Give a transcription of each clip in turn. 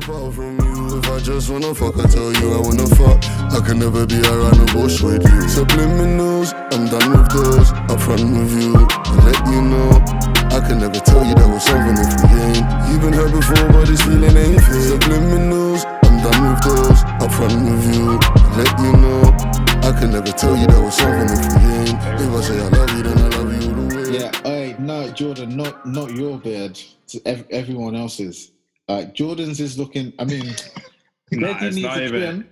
apart from you. If I just wanna fuck, I tell you I wanna fuck. I can never be around the bush with you. Subliminals, I'm done with those. Up front with you, I let you know. I can never tell you that was something if we ain't. You've been hurt before, but this feeling ain't fake. Subliminals, I'm done with those. Up front with you, I let you know. I can never tell you that was something if we ain't. If I say I love you, then I love you the way. Yeah, hey, no, Jordan, not not your. To ev- everyone else's. Like Jordan's is looking. I mean, Nah, Deji needs a even. trim.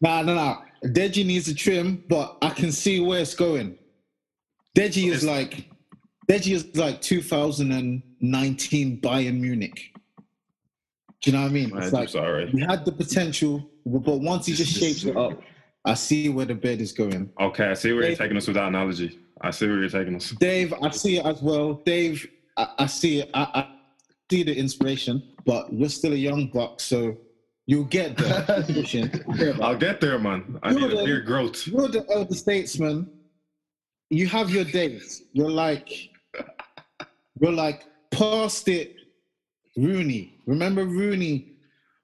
Nah, nah, nah. Deji needs a trim, but I can see where it's going. Deji is like, Deji is like 2019 Bayern Munich. Do you know what I mean? Man, It's I'm like sorry. he had the potential, but once he just shapes it up, I see where the bed is going. Okay, I see where you're taking us with that analogy. I see where you're taking us. Dave, I see it as well. Dave, I, I see it. I, I see the inspiration, but you're still a young buck, so you'll get there. I'll get there, man. I need a Jordan- clear growth. You're the elder statesman. You have your days. You're like, you're like past it. Rooney, remember Rooney?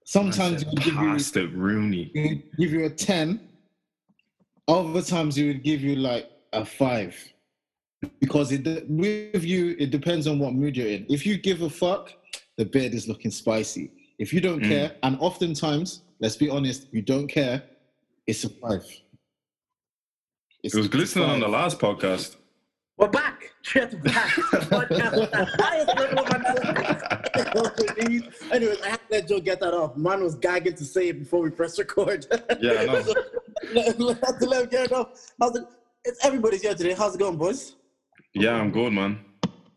Sometimes he would give you, Past it, Rooney. give you a ten. Other times he would give you like a five, because it with you it depends on what mood you're in. If you give a fuck, the bed is looking spicy. If you don't Mm. care, and oftentimes, let's be honest, you don't care, it's a five. It's It was a glistening on the last podcast. We're back. Just back. Podcast with the highest level of analysis. Anyways, I had to let Joe get that off. Man was gagging to say it before we press record. Yeah, I know. So, let, let, have to let him get it off. How's it? It's everybody's here today. How's it going, boys? Yeah, I'm good, man.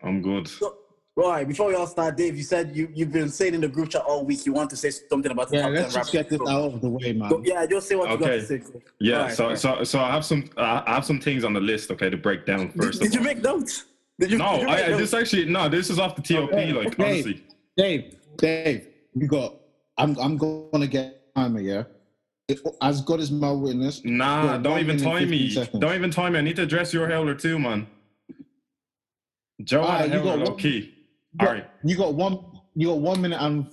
I'm good. So, right, before we all start, Dave, you said you, you've been saying in the group chat all week you want to say something about the Yeah, top let's just rappers. get this out of the way, man. So, yeah, just say what you got to say. Yeah, Alright, so alright. so so I have some I have some things on the list, okay, to break down first. did of you make notes? Did you, No, did you I, notes? this actually no, this is off the TOP, Okay, like okay. honestly. Dave, Dave, you got. I'm I'm gonna get timer. Yeah, It- as God is my witness. Nah, don't even minute, time me. seconds. Don't even time me. I need to address your howler too, man. Joe Alright, you got one- key. All right, you got one. You got one minute and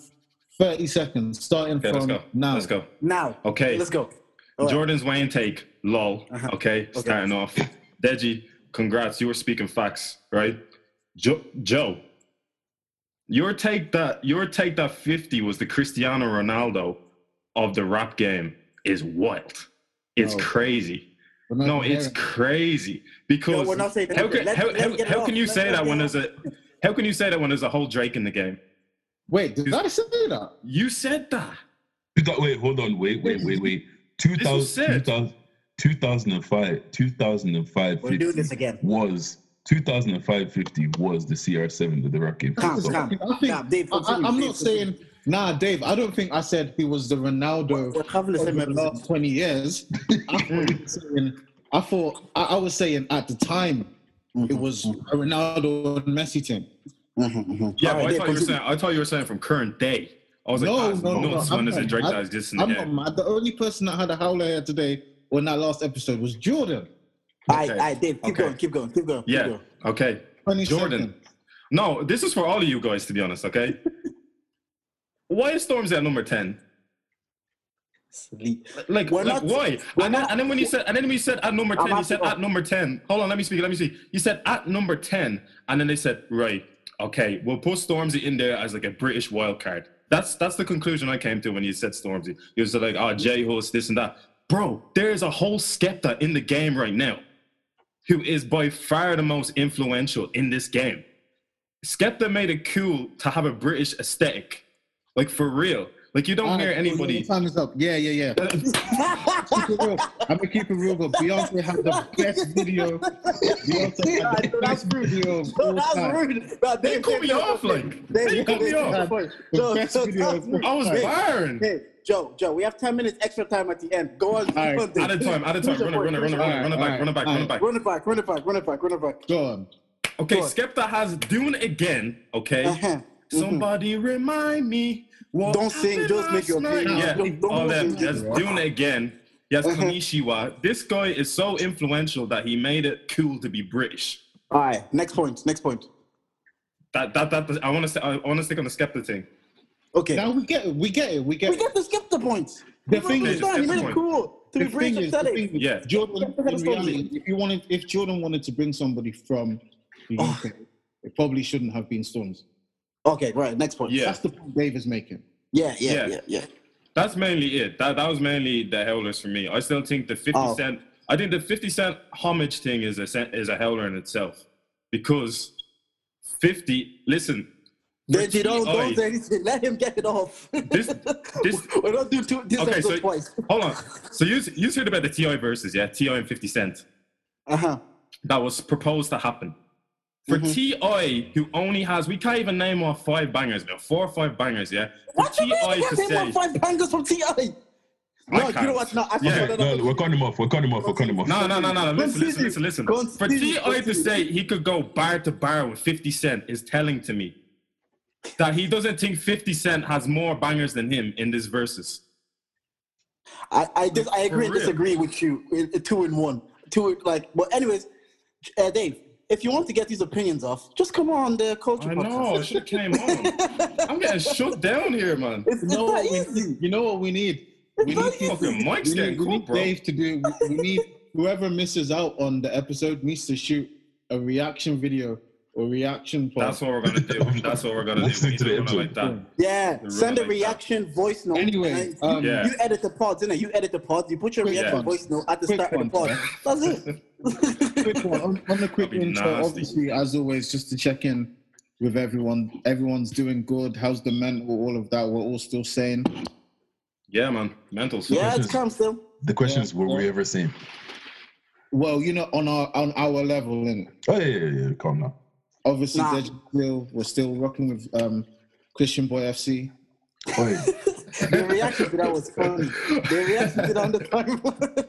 thirty seconds starting okay, from let's go. now. Let's go. Now. Okay. Let's go. All right. Jordan's Wayne take, lol. Uh-huh. Okay, starting off. Deji, congrats. You were speaking facts, right? Joe, Joe, your take that your take that 50 was the Cristiano Ronaldo of the rap game is wild. It's No. crazy. We're No, it's hearing- crazy because we're not saying how can, Let- how, let how, him get it how can you Let say that when there's a how can you say that when there's a whole Drake in the game? Wait, did I say that? You said that. Wait, hold on. Wait, wait, wait, wait. 2000, was 2000 2005, 2005 We're doing 50 this again. was 2005 50 was the CR7 of the rap game. Calm, So- calm. I think I'm not saying. Nah, Dave. I don't think I said he was the Ronaldo We're covering the over same last 20 years. I thought, saying, I, thought I, I was saying at the time it was a Ronaldo and Messi team. Mhm, mhm. Yeah, All but right, I Dave, thought you were saying I thought you were saying from current day. I was like, No, that's no, no, nuts I'm when there's a not Drake mad. that exists in the I'm game. not mad. The only person that had a howler here today on that last episode was Jordan. All right, Okay. all right, Dave, keep Okay. going, keep going, keep going. keep Yeah. going. Okay. Jordan. seconds. No, this is for all of you guys, to be honest, okay? why is Stormzy at number 10? Sleep. Like, We're like not- why? And then, and then when you said, and then when you said at number 10, you said at number 10. Hold on, let me speak, let me see. You said at number 10, and then they said, right, okay, we'll put Stormzy in there as like a British wild card. That's that's the conclusion I came to when you said Stormzy. You was like, oh, J host, this and that. Bro, there is a whole Skepta in the game right now who is by far the most influential in this game. Skepta made it cool to have a British aesthetic. Like for real. Like you don't hear anybody. Time is up. Yeah, yeah, yeah. Keep. I'm gonna keep it real, but Beyonce had the best video. Beyonce had the Yeah, that's best rude. video of No, all that's time. rude. Nah, They Dave, cut me off, like. Dave, They cut me off. Dave, Dave, The Joe, best Joe, video of rude. I was Hey, firing. Hey, Joe, Joe, we have 10 minutes extra time at the end. Go on. keep Alright. on, Out of time, out of time. Finish your Run it, run it, run it, run your it, run it back, run it back, run it back. Run it back, run it back, run it back, run it back. Go on. Okay, Skepta has Dune again. Okay, Uh-huh. Somebody remind me. What Don't sing, happened just make your last night? Yeah, Don't- don't all that. sing. Yes, Dune again. Yes, Uh-huh. Konnichiwa. This guy is so influential that he made it cool to be British. All right, next point, next point. That that that I want to say. I want to stick on the Skepta thing. Okay. Now we get it. We get it. We get we it. get to skip the points. The thing is- it down. He the made it cool. To The be brave thing is, the thing is, Yeah. Jordan. In reality, if you wanted, if Jordan wanted to bring somebody from the Oh. UK, it probably shouldn't have been Storms. Okay, right. Next point. Yeah. That's the point Dave is making. Yeah, yeah, Yeah. yeah, yeah. That's mainly it. That that was mainly the hellers for me. I still think the 50 Oh. cent. I think the 50 cent homage thing is a cent- is a howler in itself because 50. Listen, for Deji, don't, TI don't say anything. Let him get it off. This- this- We're not doing two, this Okay, so- twice. Hold on. So you you heard about the Ti versus yeah? Ti and 50 Cent. Uh huh. That was proposed to happen. For Mhm. Ti, who only has, we can't even name off five bangers now, four or five bangers, yeah. For What you mean? Ti You to can't name say, off five bangers from Ti. No, you know what? No, I Yeah, forgot No, that. we're cutting him off. We're cutting him off. We're cutting him off. no, no, no, no, listen, listen, Continue. listen, listen. For Continue, Ti to say he could go bar to bar with 50 Cent is telling to me that he doesn't think 50 Cent has more bangers than him in this verses. I, I, dis- I agree and disagree with you. Uh, uh, Two in one. Two, like, but anyways, uh, Dave, if you want to get these opinions off, just come on the culture I podcast. know, I should have came on. I'm getting shut down here, man. It's, You know it's what that we easy. need? You know what we need? We It's not need people- Fucking Mike's we getting need, we cool, need bro. Dave to do. We, we need whoever misses out on the episode needs to shoot a reaction video or reaction part. That's what we're gonna do. That's what we're gonna do. We to need to run it like that. Yeah, send a rule like reaction voice note. Anyway, um, you, Yeah. you edit the pods, innit? You edit the pods. You put your Quick reaction one. voice note at the Quick start of the pod. That's it. quick one on, on the quick intro. nasty. Obviously, as always, just to check in with everyone. Everyone's doing good. How's the mental? All of that. We're all still sane. Yeah, man. Mental. yeah, Questions? it's calm still. The question is, were we ever seen? Well, you know, on our on our level, and Oh yeah, yeah, yeah. Calm down. obviously, Nah. Deji still we're still rocking with um, Christian Boy FC. Oh, yeah. The reaction to that was funny. The reaction to that on the time.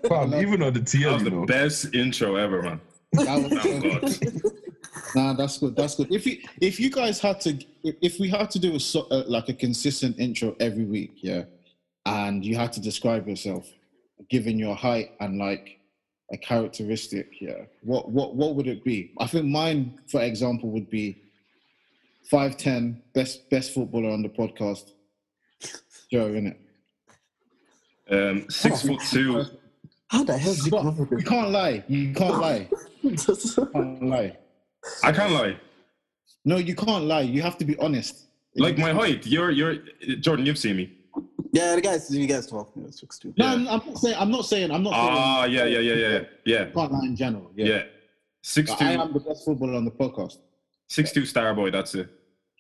Fam, even on the That TL, was you the know. best intro ever, man. That was Oh, God. Nah, that's good. That's good. If you if you guys had to, if- if we had to do a so, uh, like a consistent intro every week, yeah, and you had to describe yourself, given your height and like a characteristic, yeah, what what what would it be? I think mine, for example, would be five ten, best best footballer on the podcast. Joe, innit? Um, six foot two. How the hell did you You come up with can't, you can't lie. You can't lie. You can't lie. I can't lie. No, you can't lie. You have to be honest. Like my height. You're you're Jordan. You've seen me. yeah, the guys, you guys talk. Yeah, six two. No, Yeah. I'm, I'm not saying. I'm not saying. I'm not saying. Ah, yeah, yeah, yeah, yeah, yeah, can't lie in general. Yeah. yeah. Six But I two, am the best footballer on the podcast. six two star boy. That's it.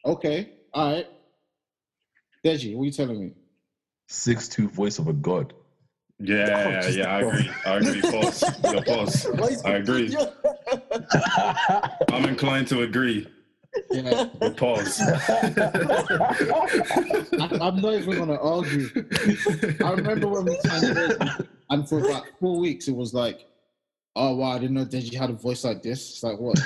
Okay. All right. Deji, what are you telling me? Six two voice of a god. Yeah, just- yeah. I agree. I agree. Pause. Yeah, pause. I agree. I'm inclined to agree. Yeah. But pause. I, I'm not even gonna argue. I remember when we signed Deji, and for about four weeks it was like, oh wow, I didn't know Deji had a voice like this. It's like what?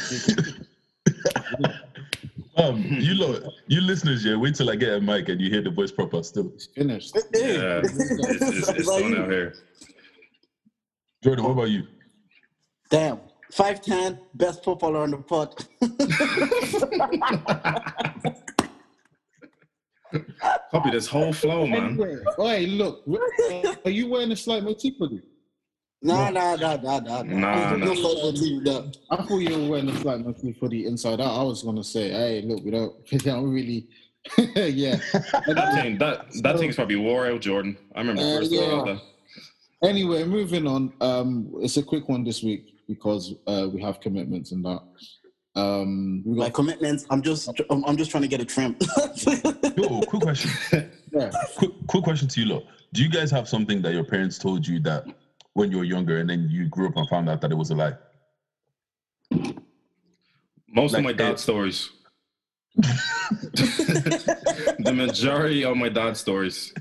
Um, you lot, you listeners, yeah, wait till I get a mic and you hear the voice proper still. It's finished. Yeah, it's, it's, it's done out here. Jordan, what about you? Damn. 5'10, best footballer on the pod. Copy this whole flow, man. Anyway, hey, look, are you wearing a slight motif hoodie? Nah, nah, nah, nah, nah, nah. Nah, No nah. photo of you, nah. I thought you were wearing a slight for the inside out. I was gonna say, hey, look, we don't, we don't really, yeah. That thing, that that thing's probably wore out, Jordan. I remember Uh, first yeah. of. Anyway, moving on. Um, it's a quick one this week because uh, we have commitments and that. Um, we My got commitments, I'm just, I'm, I'm just trying to get a trim. Yo, quick question. yeah. Quick, quick question to you lot. Do you guys have something that your parents told you that when you were younger and then you grew up and found out that it was a lie? Most Like of my dad stories. the majority of my dad stories.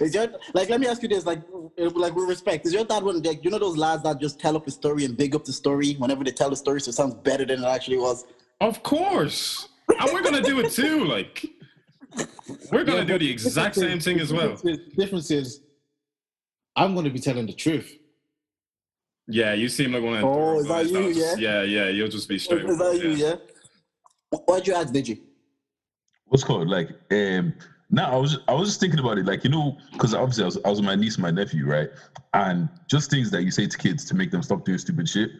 Is your, like, let me ask you this, like, like with respect, is your dad one, like, you know those lads that just tell up a story and big up the story whenever they tell the story so it sounds better than it actually was? Of course. And we're gonna do it too. Like we're gonna Yeah, do the exact same thing as well. Difference is, difference is, I'm gonna be telling the truth. Yeah, you seem like one of them Oh, is that guys you, was- yeah? Yeah, yeah, you'll just be straight. Is straight. that you, yeah? Wh- Why'd you ask, did? What's called like um No, I was I was just thinking about it, like you know, because obviously I was, I was with my niece and my nephew, right? And just things that you say to kids to make them stop doing stupid shit,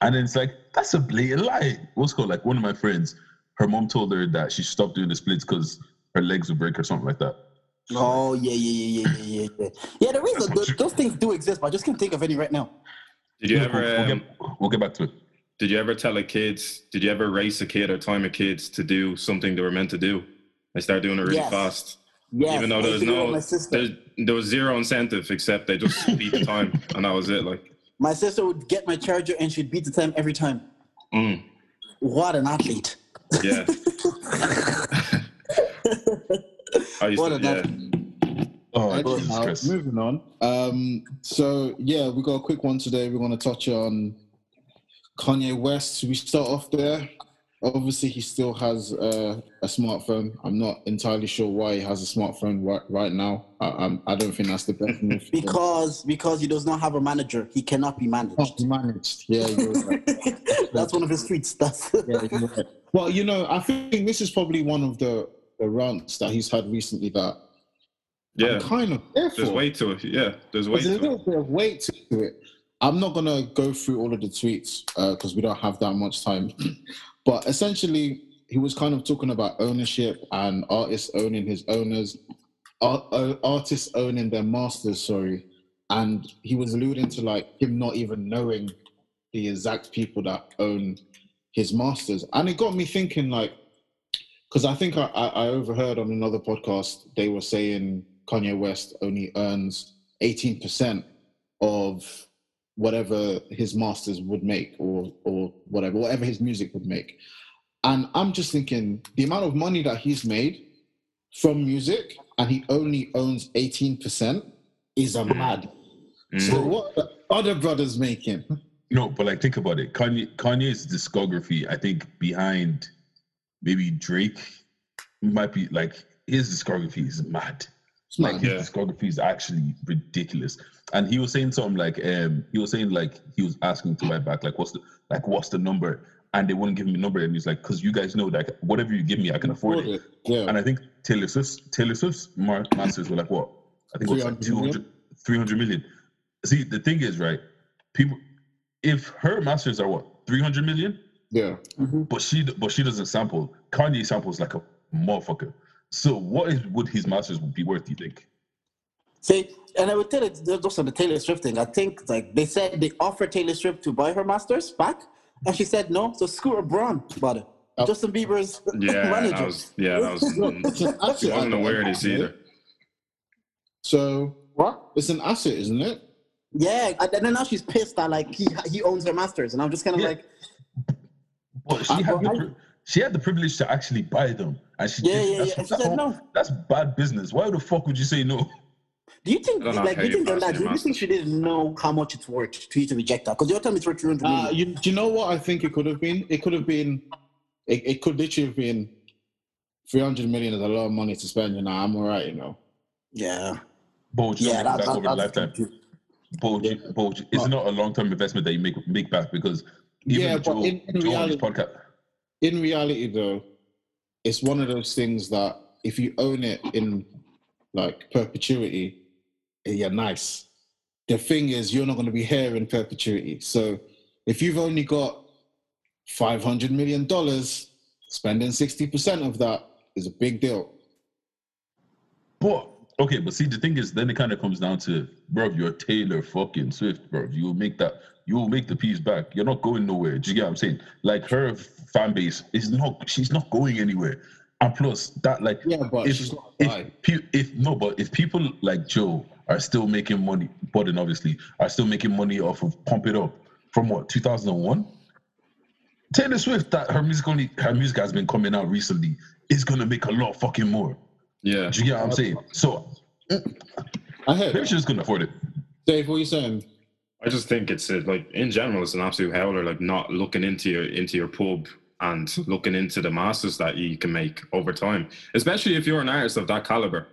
and then it's like that's a blatant lie. What's called like one of my friends, her mom told her that she stopped doing the splits because her legs would break or something like that. Oh yeah, yeah, yeah, yeah, yeah, yeah. Yeah, there is a, th- those things do exist, but I just can't think of any right now. Did you We'll, ever we'll um, get, we'll get back to it. did you ever tell a kids did you ever race a kid or time a kids to do something they were meant to do? They start doing it really Yes. fast. Yes, Even though there was to do it with no my sister. there's, there was zero incentive except they just beat the time and that was it. Like My sister would get my charger and she'd beat the time every time. mm, What an athlete! yeah. I used What to, yeah. Oh, Anyhow, moving on. Um, so yeah, we got a quick one today. We're going to touch on Kanye West. We start off there. Obviously, he still has uh, a smartphone. I'm not entirely sure why he has a smartphone right, right now. I, I'm, I don't think that's the best move. Because because he does not have a manager, he cannot be managed. Not managed. Yeah, you're right. That's one of his tweets. That's Yeah, you're right. Well, you know, I think this is probably one of the, the rants that he's had recently that Yeah. I'm kind of there There's weight to it. Yeah. There's weight There's a to little it. bit of weight to it. I'm not gonna go through all of the tweets because we don't have that much time. but essentially, he was kind of talking about ownership and artists owning his owners, art, uh, artists owning their masters. Sorry, and he was alluding to like him not even knowing the exact people that own his masters, and it got me thinking like, because I think I, I, overheard on another podcast they were saying Kanye West only earns 18% of whatever his masters would make or or whatever whatever his music would make and i'm just thinking the amount of money that he's made from music and he only owns 18% is a mad Mm. so what are the other brothers making No, but like think about it. Kanye Kanye's discography, I think behind maybe Drake might be like his discography is mad. It's Like mad. his Yeah. discography is actually ridiculous. And he was saying something like um he was saying like he was asking to write back like what's the like what's the number? And they wouldn't give him a number and he's like, because you guys know that whatever you give me, I can afford it. yeah And I think Taylor Swift's Taylor Swift's mar- masters were like what? I think it was like 300 million? 200, 300 million. See, the thing is, right? People, if her masters are what 300 million, yeah mm-hmm. but she but she doesn't sample. Kanye samples like a motherfucker. So what is would his masters be worth? Do You think? See, and I would tell it just on the Taylor Swift thing. I think like they said they offered Taylor Swift to buy her masters back, and she said no. So Scooter Braun bought it. Oh. Justin Bieber's Yeah, manager. that was yeah, that was Look, mm, it's an I asset, wasn't aware of this either. so what? it's an asset isn't it Yeah, and then now she's pissed that like he he owns her masters, and I'm just kind of Yeah. like, But she I- had the I- she had the privilege to actually buy them, and she Yeah, did. yeah, that's, yeah, and she said all- no. That's bad business. Why the fuck would you say no? do you think I don't know like do you you think that? your Do you think she didn't know how much it's worth to you to reject that? Because you're telling me it's worth 300 Uh, you, do you know what I think it could have been? It could have been, it, it could literally have been 300 million is a lot of money to spend. You know, I'm all right, you know. yeah, But you yeah, don't that, make that, back over a that's lifetime. But, you- but it's not a long term investment that you make make back because even Yeah, but Joe, in- in Joe on his reality- podcast. In reality, though, it's one of those things that if you own it in like perpetuity, eh, you're nice. The thing is, you're not going to be here in perpetuity. So if you've only got $500 million, spending 60% of that is a big deal. But okay, but see, the thing is, then it kind of comes down to, bro, you're Taylor fucking Swift, bro. You will make that, you will make the piece back. You're not going nowhere. Do you get what I'm saying? Like her fan base is not, she's not going anywhere. And plus, that like, Yeah, but if, not if, if no, but if people like Joe are still making money, Budden obviously are still making money off of Pump It Up from what 2001. Taylor Swift, that her music only her music has been coming out recently, is gonna make a lot fucking more. Yeah. Do you get what I'm saying? So I heard. maybe she's just gonna afford it. Dave, what are you saying? I just think it's a, like in general, it's an absolute howler. Like not looking into your into your pub and looking into the masters that you can make over time, especially if you're an artist of that caliber.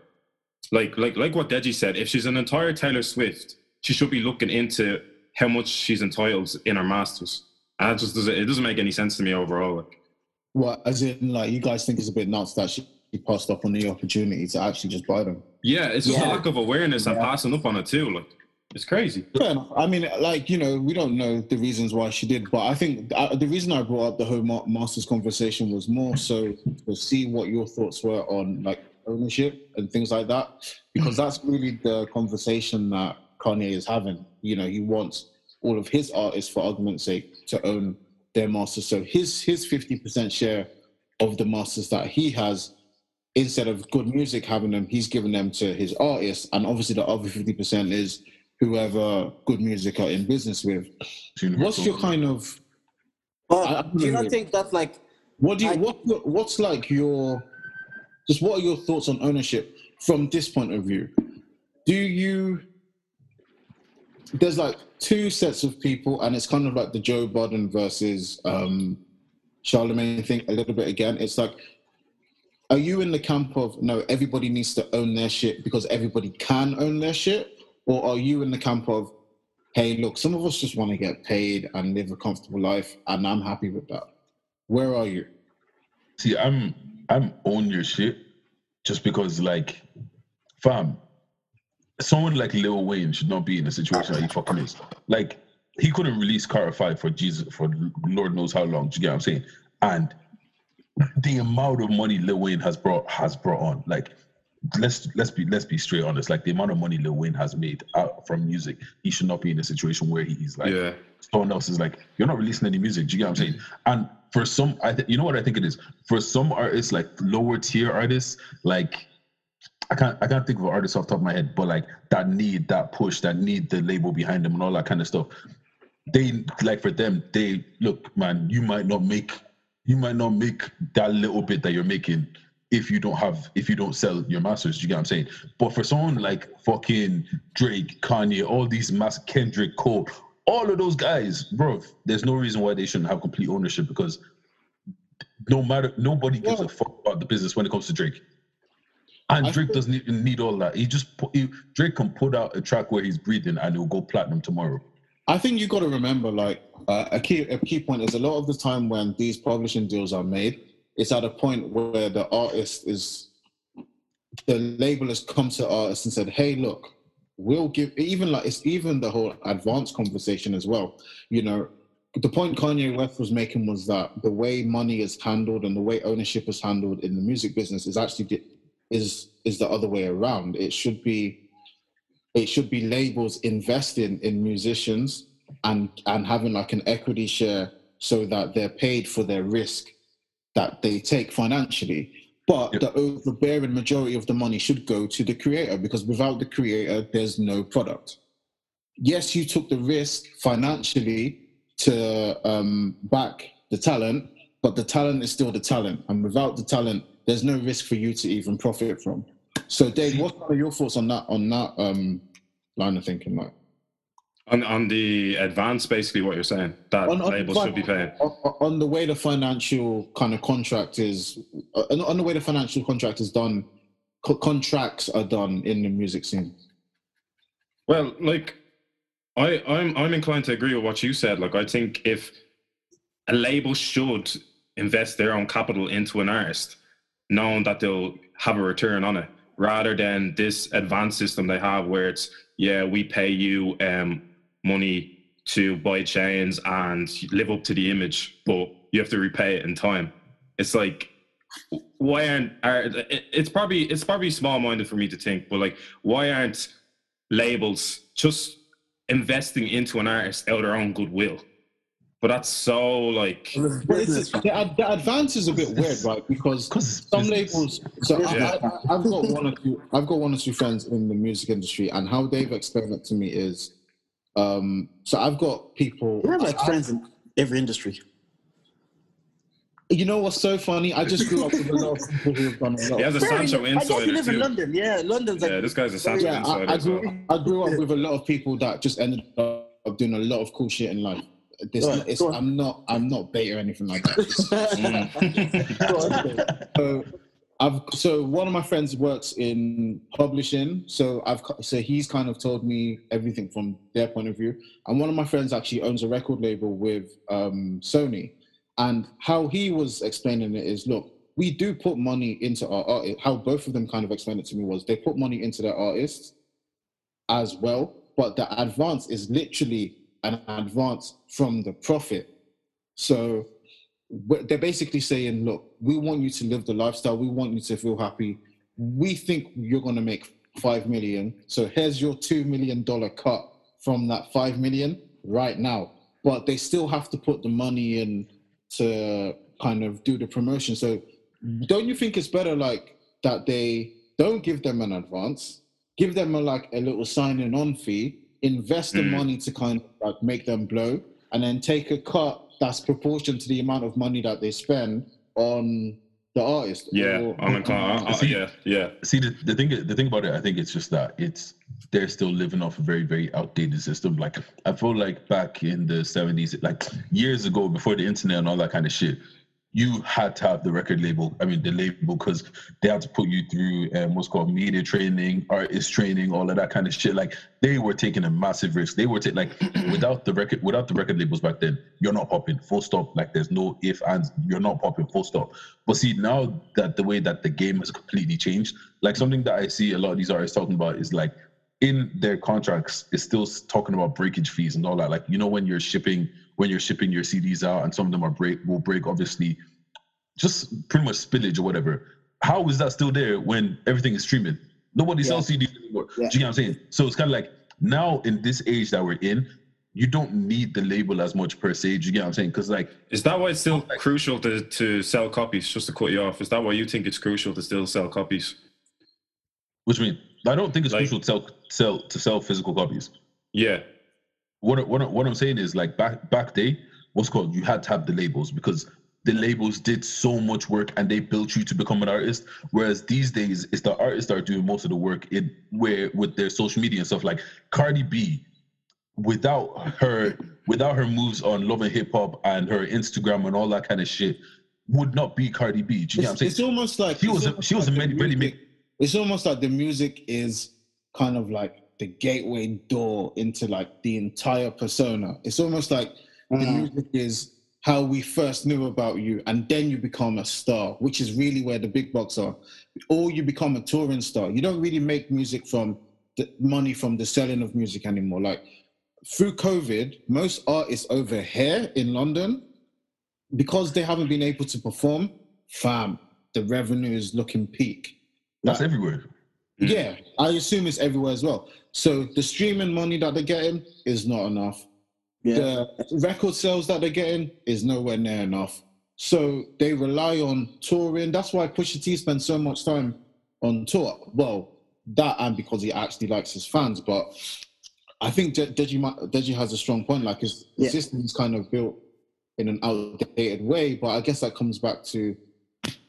Like like like what Deji said, if she's an entire Taylor Swift, she should be looking into how much she's entitled in her masters. And that just doesn't it doesn't make any sense to me overall. Like, What, as in, like, you guys think it's a bit nuts that she passed up on the opportunity to actually just buy them. Yeah, it's just a lack of awareness and Yeah. passing up on it too. Like, it's crazy. Fair enough. I mean, like you know, we don't know the reasons why she did, but I think uh, the reason I brought up the whole masters conversation was more so to see what your thoughts were on like ownership and things like that, because that's really the conversation that Kanye is having. You know, he wants all of his artists, for argument's sake, to own their masters. So his his fifty percent share of the masters that he has. Instead of G.O.O.D. Music having them, he's giving them to his artists, and obviously the other fifty percent is whoever G.O.O.D. Music are in business with. What's your kind of But I- I do you not think that's like what do you I- what what's like your just what are your thoughts on ownership from this point of view? Do you there's like two sets of people, and it's kind of like the Joe Budden versus um Charlemagne thing a little bit again. It's like are you in the camp of no everybody needs to own their shit because everybody can own their shit or are you in the camp of hey look some of us just want to get paid and live a comfortable life and i'm happy with that where are you See, I'm I'm on your shit just because like fam, someone like Lil Wayne should not be in the situation that he fucking is. Like he couldn't release Five for Jesus for Lord knows how long. Do you get what I'm saying? And the amount of money Lil Wayne has brought has brought on, like let's let's be let's be straight honest. Like the amount of money Lil Wayne has made out from music, he should not be in a situation where he's like yeah. someone else is like, you're not releasing any music. Do you get what I'm saying? And for some, I th- you know what I think it is. For some artists, like lower tier artists, like I can't I can't think of an artist off the top of my head, but like that need that push, that need the label behind them and all that kind of stuff. They like for them, they look, man, you might not make you might not make that little bit that you're making if you don't have if you don't sell your masters. Do you get what I'm saying? But for someone like fucking Drake, Kanye, all these mass Kendrick, Cole, all of those guys, bro, there's no reason why they shouldn't have complete ownership because no matter nobody gives Yeah. a fuck about the business when it comes to Drake. And I Drake think- doesn't even need all that. He just put he, Drake can put out a track where he's breathing and it'll go platinum tomorrow. I think you've got to remember, like uh, a key a key point is a lot of the time when these publishing deals are made, it's at a point where the artist is, the label has come to artists and said, "Hey, look, we'll give." Even like it's even the whole advance conversation as well. You know, the point Kanye West was making was that the way money is handled and the way ownership is handled in the music business is actually is is the other way around. It should be it should be labels investing in musicians and and having like an equity share so that they're paid for their risk that they take financially. But Yep. the overbearing majority of the money should go to the creator because without the creator there's no product. Yes you took the risk financially to um, back the talent but the talent is still the talent. And without the talent there's no risk for you to even profit from so dave what are your thoughts on that on that um, line of thinking like On on the advance, basically, what you're saying that on, on, labels should be paying. on, on the way the financial kind of contract is uh, on, on the way the financial contract is done co- contracts are done in the music scene Well, like I, I'm I'm inclined to agree with what you said. Like I think if a label should invest their own capital into an artist, knowing that they'll have a return on it, rather than this advanced system they have where it's yeah, we pay you um money to buy chains and live up to the image, but you have to repay it in time. It's like why aren't are, it- it's probably it's probably small minded for me to think, but like why aren't labels just investing into an artist out of their own goodwill? But that's so like but it's, the, ad- the advance is a bit weird right because Because some labels so I, Yeah. I, i've got one or two i've got one or two friends in the music industry and how they've explained it to me is um so i've got people You have like I- friends in every industry. you know what's so funny i just grew up with a lot of people who have done a lot he has a Very- Sancho I guess you insider live in too. London. Yeah, London's like Yeah, this guy's a Sancho yeah, insider. I, so- grew, I grew up with a lot of people that just ended up doing a lot of cool shit in life. This, on, it's. I'm not, I'm not beta or anything like that. So, I've, so one of my friends works in publishing, so I've, so he's kind of told me everything from their point of view. And one of my friends actually owns a record label with um, Sony, and how he was explaining it is, look, we do put money into our art. How both of them kind of explained it to me was they put money into their artists as well, but the advance is literally an advance from the profit. So they're basically saying, look, we want you to live the lifestyle. We want you to feel happy. We think you're going to make five million. So here's your two million dollar cut from that five million right now. But they still have to put the money in to kind of do the promotion. So don't you think it's better like that they don't give them an advance, give them a, like a little signing on fee, invest the Mm. money to kind of like make them blow, and then take a cut that's proportional to the amount of money that they spend on the artist. Yeah, or- I'm inclined. I- I- See- yeah, yeah. See the, the thing the thing about it, I think it's just that it's they're still living off a very very outdated system. Like I feel like back in the seventies, like years ago, before the internet and all that kind of shit, you had to have the record label. I mean the label because they had to put you through um, what's called media training, artist training, all of that kind of shit. Like they were taking a massive risk. They were ta- like without the record without the record labels back then, you're not popping. Full stop. Like there's no if ands. You're not popping. Full stop. But see now that the way that the game has completely changed, like something that I see a lot of these artists talking about is like in their contracts is still talking about breakage fees and all that. Like you know when you're shipping when you're shipping your CDs out and some of them are break will break obviously just pretty much spillage or whatever. How is that still there when everything is streaming? Nobody sells CDs anymore. Yeah. Do you get what I'm saying? So it's kind of like now in this age that we're in, you don't need the label as much per se. Do you get what I'm saying? Because like Is that why it's still crucial to, to sell copies? Just to cut you off, is that why you think it's crucial to still sell copies? which mean I don't think it's Like- crucial to sell sell to sell physical copies. Yeah, what what what I'm saying is like back back day, what's called you had to have the labels because the labels did so much work and they built you to become an artist. Whereas these days, it's the artists that are doing most of the work in where with their social media and stuff. Like Cardi B, without her without her moves on Love and Hip Hop and her Instagram and all that kind of shit, would not be Cardi B. Do you know what I'm saying? it's almost like She was a- she was a the ready- music- It's almost like the music is kind of like the gateway door into like the entire persona. It's almost like the Mm. music is how we first knew about you, and then you become a star, which is really where the big bucks are. Or you become a touring star. You don't really make music from the money from the selling of music anymore. Like through COVID, most artists over here in London, because they haven't been able to perform, fam, the revenue is looking peak. That's Like, everywhere. Yeah, I assume it's everywhere as well. So the streaming money that they're getting is not enough. Yeah. The record sales that they're getting is nowhere near enough. So they rely on touring. That's why Pusha T spends so much time on tour. Well, that and because he actually likes his fans. But I think De- Deji, Deji has a strong point. Like his Yeah. is kind of built in an outdated way. But I guess that comes back to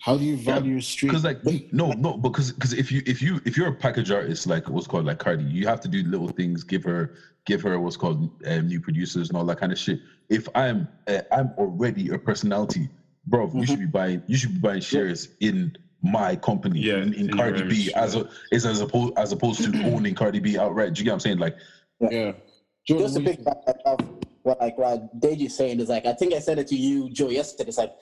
how do you value street? Because like no, no, because because if you if you if you're a package artist like what's called like Cardi, you have to do little things, give her give her what's called um, new producers and all that kind of shit. If I'm uh, I'm already a personality, bro, you should be buying you should be buying shares in my company Yeah, in, in in Cardi B image, as a is as opposed as opposed to owning Cardi B outright. Do you get what I'm saying? Like yeah. Jordan, Just a what do you big fact of what like what Deji's saying is like I think I said it to you, Joe, yesterday. It's like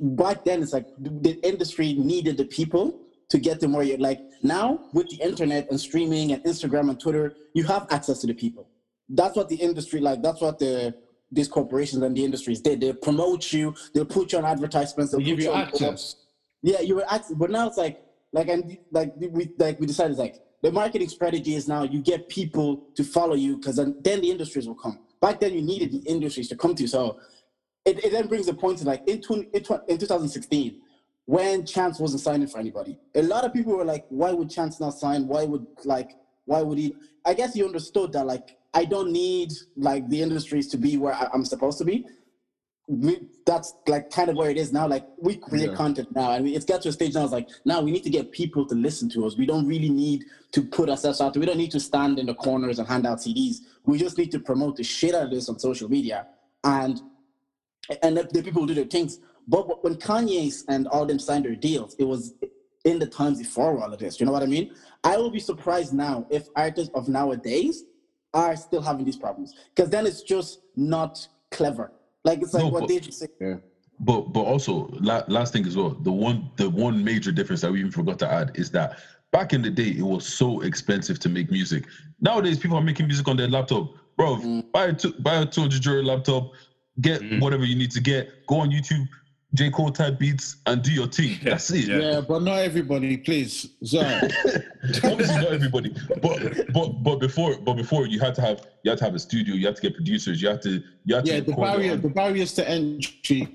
back then it's like the industry needed the people to get them where you're like now with the internet and streaming and Instagram and Twitter, you have access to the people. That's what the industry like. That's what the these corporations and the industries did. They promote you. They'll put you on advertisements. They'll give put you on access. yeah, you were acting, but now it's like, like, and like we like we decided like the marketing strategy is now you get people to follow you because then, then the industries will come. Back then, you needed the industries to come to you. So it, it then brings a point to like in, 20, in, 20 in 2016 when Chance wasn't signing for anybody. A lot of people were like, why would Chance not sign? Why would like why would he? I guess he understood that like I don't need like the industries to be where I, I'm supposed to be we, that's like kind of where it is now. Like we create Yeah. content now, and we, it's got to a stage now. It's like now we need to get people to listen to us. We don't really need to put ourselves out there. We don't need to stand in the corners and hand out CDs. We just need to promote the shit out of this on social media, and and let the people do their things. But when Kanye's and all them signed their deals, it was in the times before all of this. You know what I mean? I will be surprised now if artists of nowadays are still having these problems because then it's just not clever. Like it's like No, what but- they just say. Yeah. but but also la- last thing as well the one the one major difference that we even forgot to add is that back in the day it was so expensive to make music nowadays people are making music on their laptop bro Mm. buy a two, buy a 200 euro laptop get Mm. whatever you need to get go on youtube j cole type beats and do your thing Yeah, that's it yeah. Yeah, but not everybody, please. Zara. obviously not everybody but but but before but before you had to have you had to have a studio you had to get producers you had to you had yeah, to the barrier, on- the barriers to entry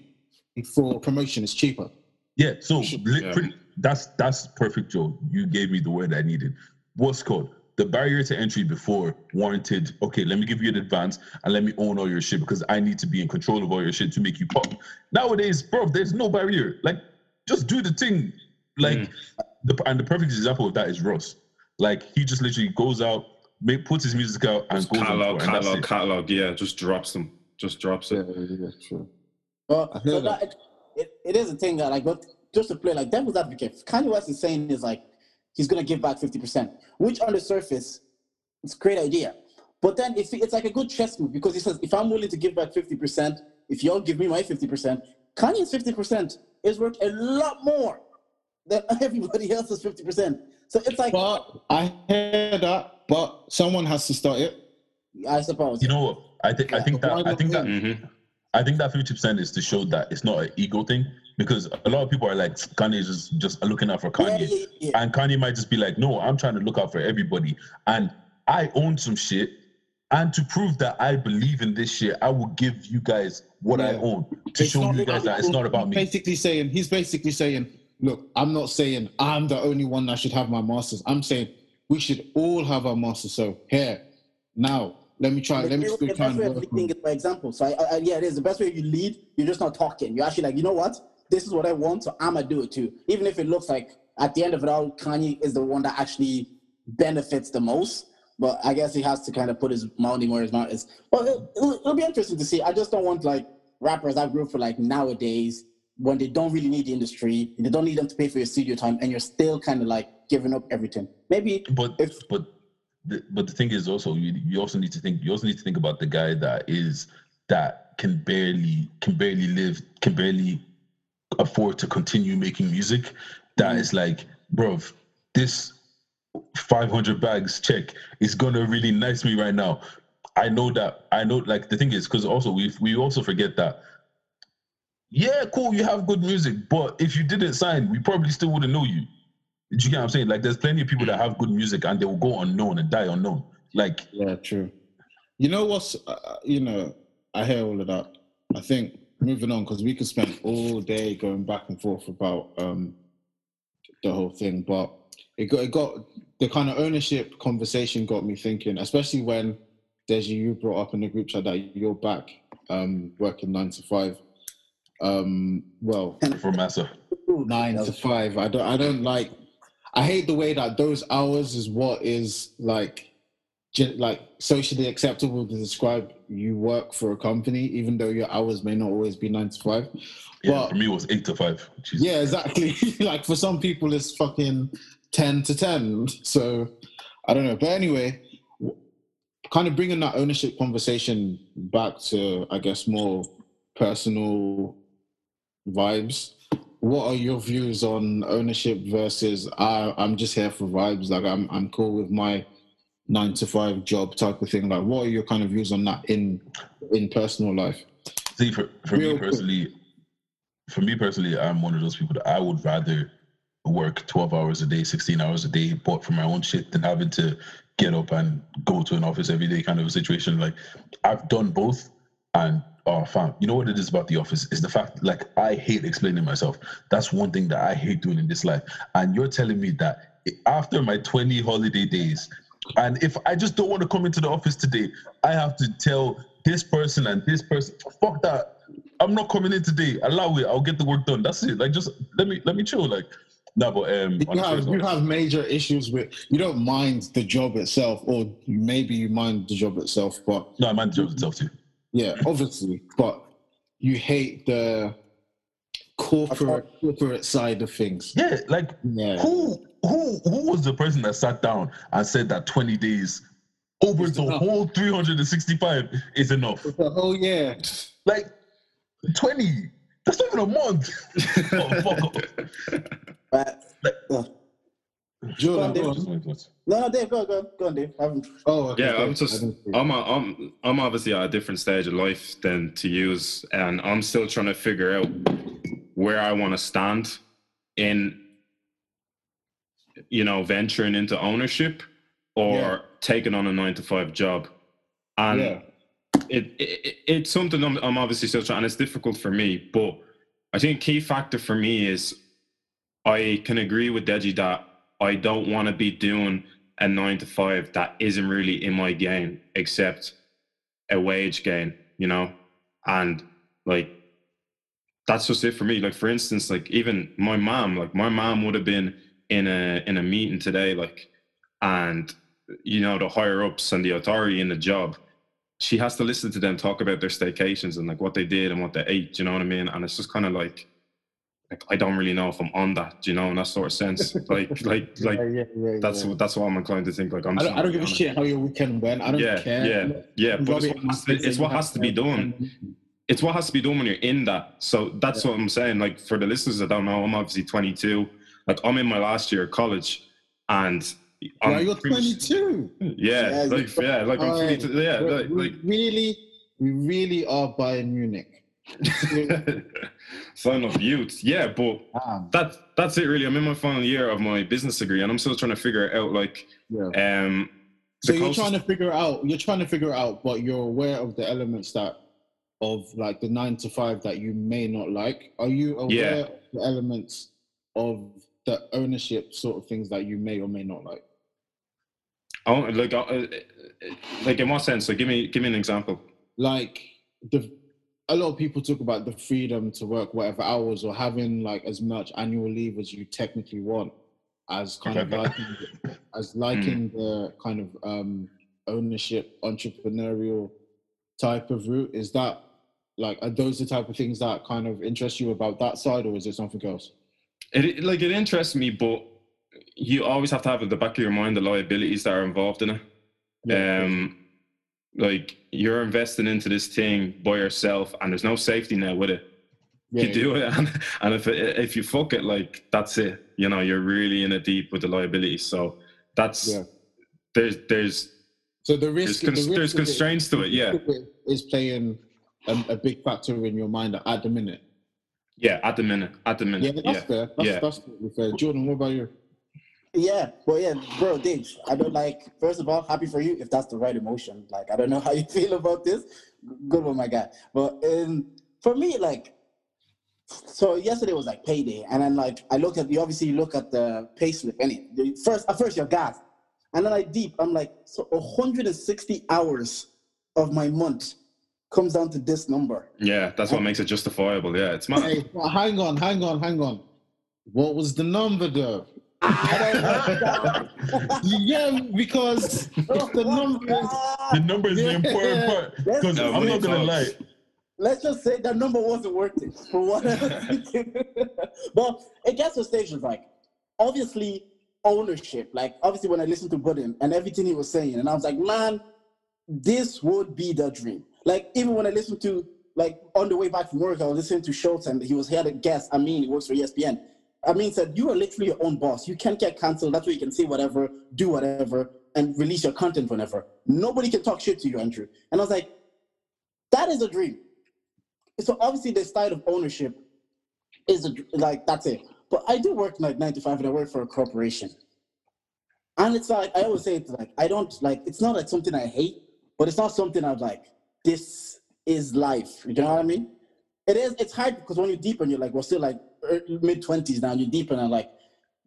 for promotion is cheaper. Yeah, so Yeah. pretty, that's that's perfect, Joe. You gave me the word I needed. What's called the barrier to entry before warranted. Okay, let me give you an advance and let me own all your shit because I need to be in control of all your shit to make you pop. Nowadays, bro, there's no barrier. Like, just do the thing. Like, Mm. the and the perfect example of that is Russ. Like, he just literally goes out, make puts his music out, and goes on catalog, tour, and that's catalog, catalog. Yeah, just drops them. Just drops it. yeah, yeah, sure. Well, I so hear that, it, it, it is a thing that like but just to play like devil's advocate, Kanye West is saying is like he's gonna give back 50%, which on the surface, it's a great idea. But then if it's like a good chess move because he says if I'm willing to give back 50%, if y'all give me my 50%, Kanye's 50% is worth a lot more than everybody else's 50%. So it's like But I hear that, but someone has to start it. I suppose. You know what? I think I think that I think that hmm I think that fifty percent is to show that it's not an ego thing because a lot of people are like Kanye is just just looking out for Kanye, yeah, yeah. and Kanye might just be like, no, I'm trying to look out for everybody, and I own some shit, and to prove that I believe in this shit, I will give you guys what I own to It's show you guys that it's not about me. Basically saying he's basically saying, look, I'm not saying I'm the only one that should have my masters. I'm saying we should all have our masters. So here, now, let me try. The, Let me the best way of work leading on- is by example. So I, I, I- yeah, it is the best way you lead. You're just not talking. You're actually like, you know what? This is what I want, so I'ma do it too. Even if it looks like at the end of it all, Kanye is the one that actually benefits the most. But I guess he has to kind of put his money where his mouth is. Well, it, it'll, it'll be interesting to see. I just don't want like rappers that grew up for like nowadays when they don't really need the industry, they don't need them to pay for your studio time, and you're still kind of like giving up everything. Maybe But if but the, but the thing is also you you also need to think you also need to think about the guy that is that can barely can barely live can barely afford to continue making music That is like bro this 500 bags check is gonna really nice me right now i know that i know like the thing is because also we we also forget that yeah cool you have good music but if you didn't sign we probably still wouldn't know you do you get what I'm saying? Like, there's plenty of people that have good music and they will go unknown and die unknown. Like, Yeah, true. You know what's, uh, you know, I hear all of that. I think moving on because we could spend all day going back and forth about um, the whole thing, but it got it got the kind of ownership conversation got me thinking, especially when Deji you brought up in the group chat that you're back um, working nine to five. Um, well, for Massa. nine to five. I don't. I don't like. I hate the way that those hours is what is like, like socially acceptable to describe you work for a company, even though your hours may not always be nine to five. Yeah, But- for me, it was eight to five. Jesus. Yeah, exactly. like for some people, it's fucking ten to ten. So I don't know. But anyway, kind of bringing that ownership conversation back to, I guess, more personal vibes. What are your views on ownership versus I, I'm just here for vibes? Like I'm, I'm cool with my nine to five job type of thing. Like, what are your kind of views on that in in personal life? See, for, for Real me quick. personally, for me personally, I'm one of those people that I would rather work 12 hours a day, 16 hours a day, but for my own shit than having to get up and go to an office every day kind of a situation. Like I've done both and oh fam, you know what it is about the office is the fact like I hate explaining myself. That's one thing that I hate doing in this life. And you're telling me that after my 20 holiday days, and if I just don't want to come into the office today, I have to tell this person and this person, fuck that. I'm not coming in today. Allow it. I'll get the work done. That's it. Like just let me let me chill. Like no, but um you have you have major issues with you don't mind the job itself, or maybe you mind the job itself, but no, I mind the job itself too. yeah, obviously, but you hate the corporate corporate side of things. Yeah, like Yeah, who who who was the person that sat down and said that 20 days over It's the enough. whole 365 is enough? oh yeah, Like 20. That's not even a month. oh, fuck off. But, uh, Jordan, Go go on, on. no, no, Dave, go, go, go on, Dave. I haven't. Oh, okay. Yeah, I'm just. I'm a, I'm I'm obviously at a different stage of life than to use, and I'm still trying to figure out where I want to stand in you know venturing into ownership or Yeah. taking on a nine to five job, and Yeah. it, it it's something I'm, I'm obviously still trying. And it's difficult for me, but I think key factor for me is I can agree with Deji that I don't want to be doing a nine to five that isn't really in my game, except a wage gain, you know? And like that's just it for me. Like for instance, like even my mom, like my mom would have been in a in a meeting today, like and you know, the higher ups and the authority in the job, she has to listen to them talk about their staycations and like what they did and what they ate, you know what I mean? And it's just kind of like like I don't really know if I'm on that, you know, in that sort of sense. like like like yeah, yeah, yeah, that's yeah. what that's what I'm inclined to think. Like I'm. I don't, I don't give a shit how your weekend went. I don't Yeah, care. yeah, yeah. But it's what, has to, it's what has to be done. It's what has to be done when you're in that. So that's what I'm saying. Like for the listeners that don't know, I'm obviously 22. Like I'm in my last year of college, and I'm Yeah, you're pretty much- 22. Yeah, Yeah, like yeah, like I'm Alright. 22. Yeah, like, we really, we really are Bayern Munich. sign of youth. Yeah, but Damn. that that's it really. I'm in my final year of my business degree, and I'm still trying to figure it out. Like, Yeah. um, So you're trying to figure out. You're trying to figure out, but you're aware of the elements that of like the nine to five that you may not like. Are you aware Yeah. of the elements of the ownership sort of things that you may or may not like? Oh, like, uh, uh, like in what sense? Like, give me, give me an example. Like the a lot of people talk about the freedom to work whatever hours or having like as much annual leave as you technically want as kind of liking as liking the kind of um ownership entrepreneurial type of route is that like are those the type of things that kind of interest you about that side or is it something else It like it interests me, but you always have to have at the back of your mind the liabilities that are involved in it. Um, like you're investing into this thing by yourself, and there's no safety net with it. Yeah, you do it, and, and if it, if you fuck it, like that's it. You know, you're really in it deep with the liabilities. So that's Yeah. there's there's so the there's, risk, the risk there's of it- constraints to it. Yeah, the risk of it is playing a, a big factor in your mind at the minute yeah. At the minute, at the yeah minute, that's yeah. fair that's, yeah. that's totally fair jordan what about you Yeah, well, yeah, bro, Dave. I don't like. First of all, happy for you if that's the right emotion. Like, I don't know how you feel about this. Good one, my guy. But um, for me, like, so yesterday was like payday, and then like I looked at the Obviously, you look at the pay slip. Any first, at first you're gas, and then I deep. I'm like, so 160 hours of my month comes down to this number. Yeah, that's what makes it justifiable. Yeah, it's mad. Hey, well, hang on, hang on, hang on. What was the number though? I Yeah, because if the number is The number is the important part. Because just I'm not gonna folks. lie. let's just say that number wasn't worth it for what I was thinking. but it gets to stations like obviously ownership. Like obviously when I listened to Budden and everything he was saying, and I was like, man, this would be the dream. Like even when I listened to like on the way back from work, I was listening to Schultz and he was here to guest. I mean, he works for ESPN. I mean, said you are literally your own boss. You can't get canceled. That's why you can say whatever, do whatever, and release your content whenever. Nobody can talk shit to you, Andrew. And I was like, that is a dream. So obviously, the style of ownership is a, like that's it. But I do work like nine to five, and I work for a corporation. And it's like I always say, it's like I don't like. It's not like something I hate, but it's not something I'm like. This is life. You know what I mean? It is. It's hard because when you're deep and you're like, we're still like er, mid twenties now. You're deep and I'm like,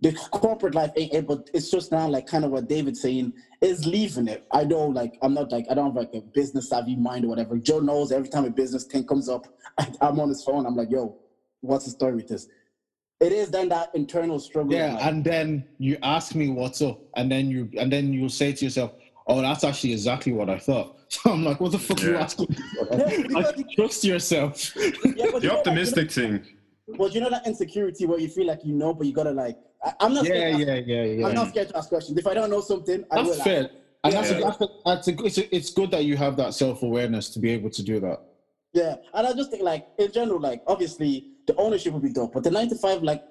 the corporate life ain't it, but it's just now like kind of what David's saying is leaving it. I know, like, I'm not like I don't have like a business savvy mind or whatever. Joe knows every time a business thing comes up, I, I'm on his phone. I'm like, yo, what's the story with this? It is then that internal struggle. yeah, like, and then you ask me what's up, and then you and then you'll say to yourself, "Oh, that's actually exactly what I thought." So I'm like, "What the fuck are you asking?" me? Yeah, Like, trust yourself. yeah, but you The know optimistic thing. But you know that insecurity where you feel like you know, but you gotta like. I, I'm not. yeah, scared to ask- yeah, yeah, yeah. I'm not scared to ask questions. If I don't know something, I will. That's ask. fair. And that's, Yeah. a, that's, a, that's a, it's, a, it's good that you have that self awareness to be able to do that. Yeah, and I just think like in general, like obviously the ownership would be dope, but the nine to five, like,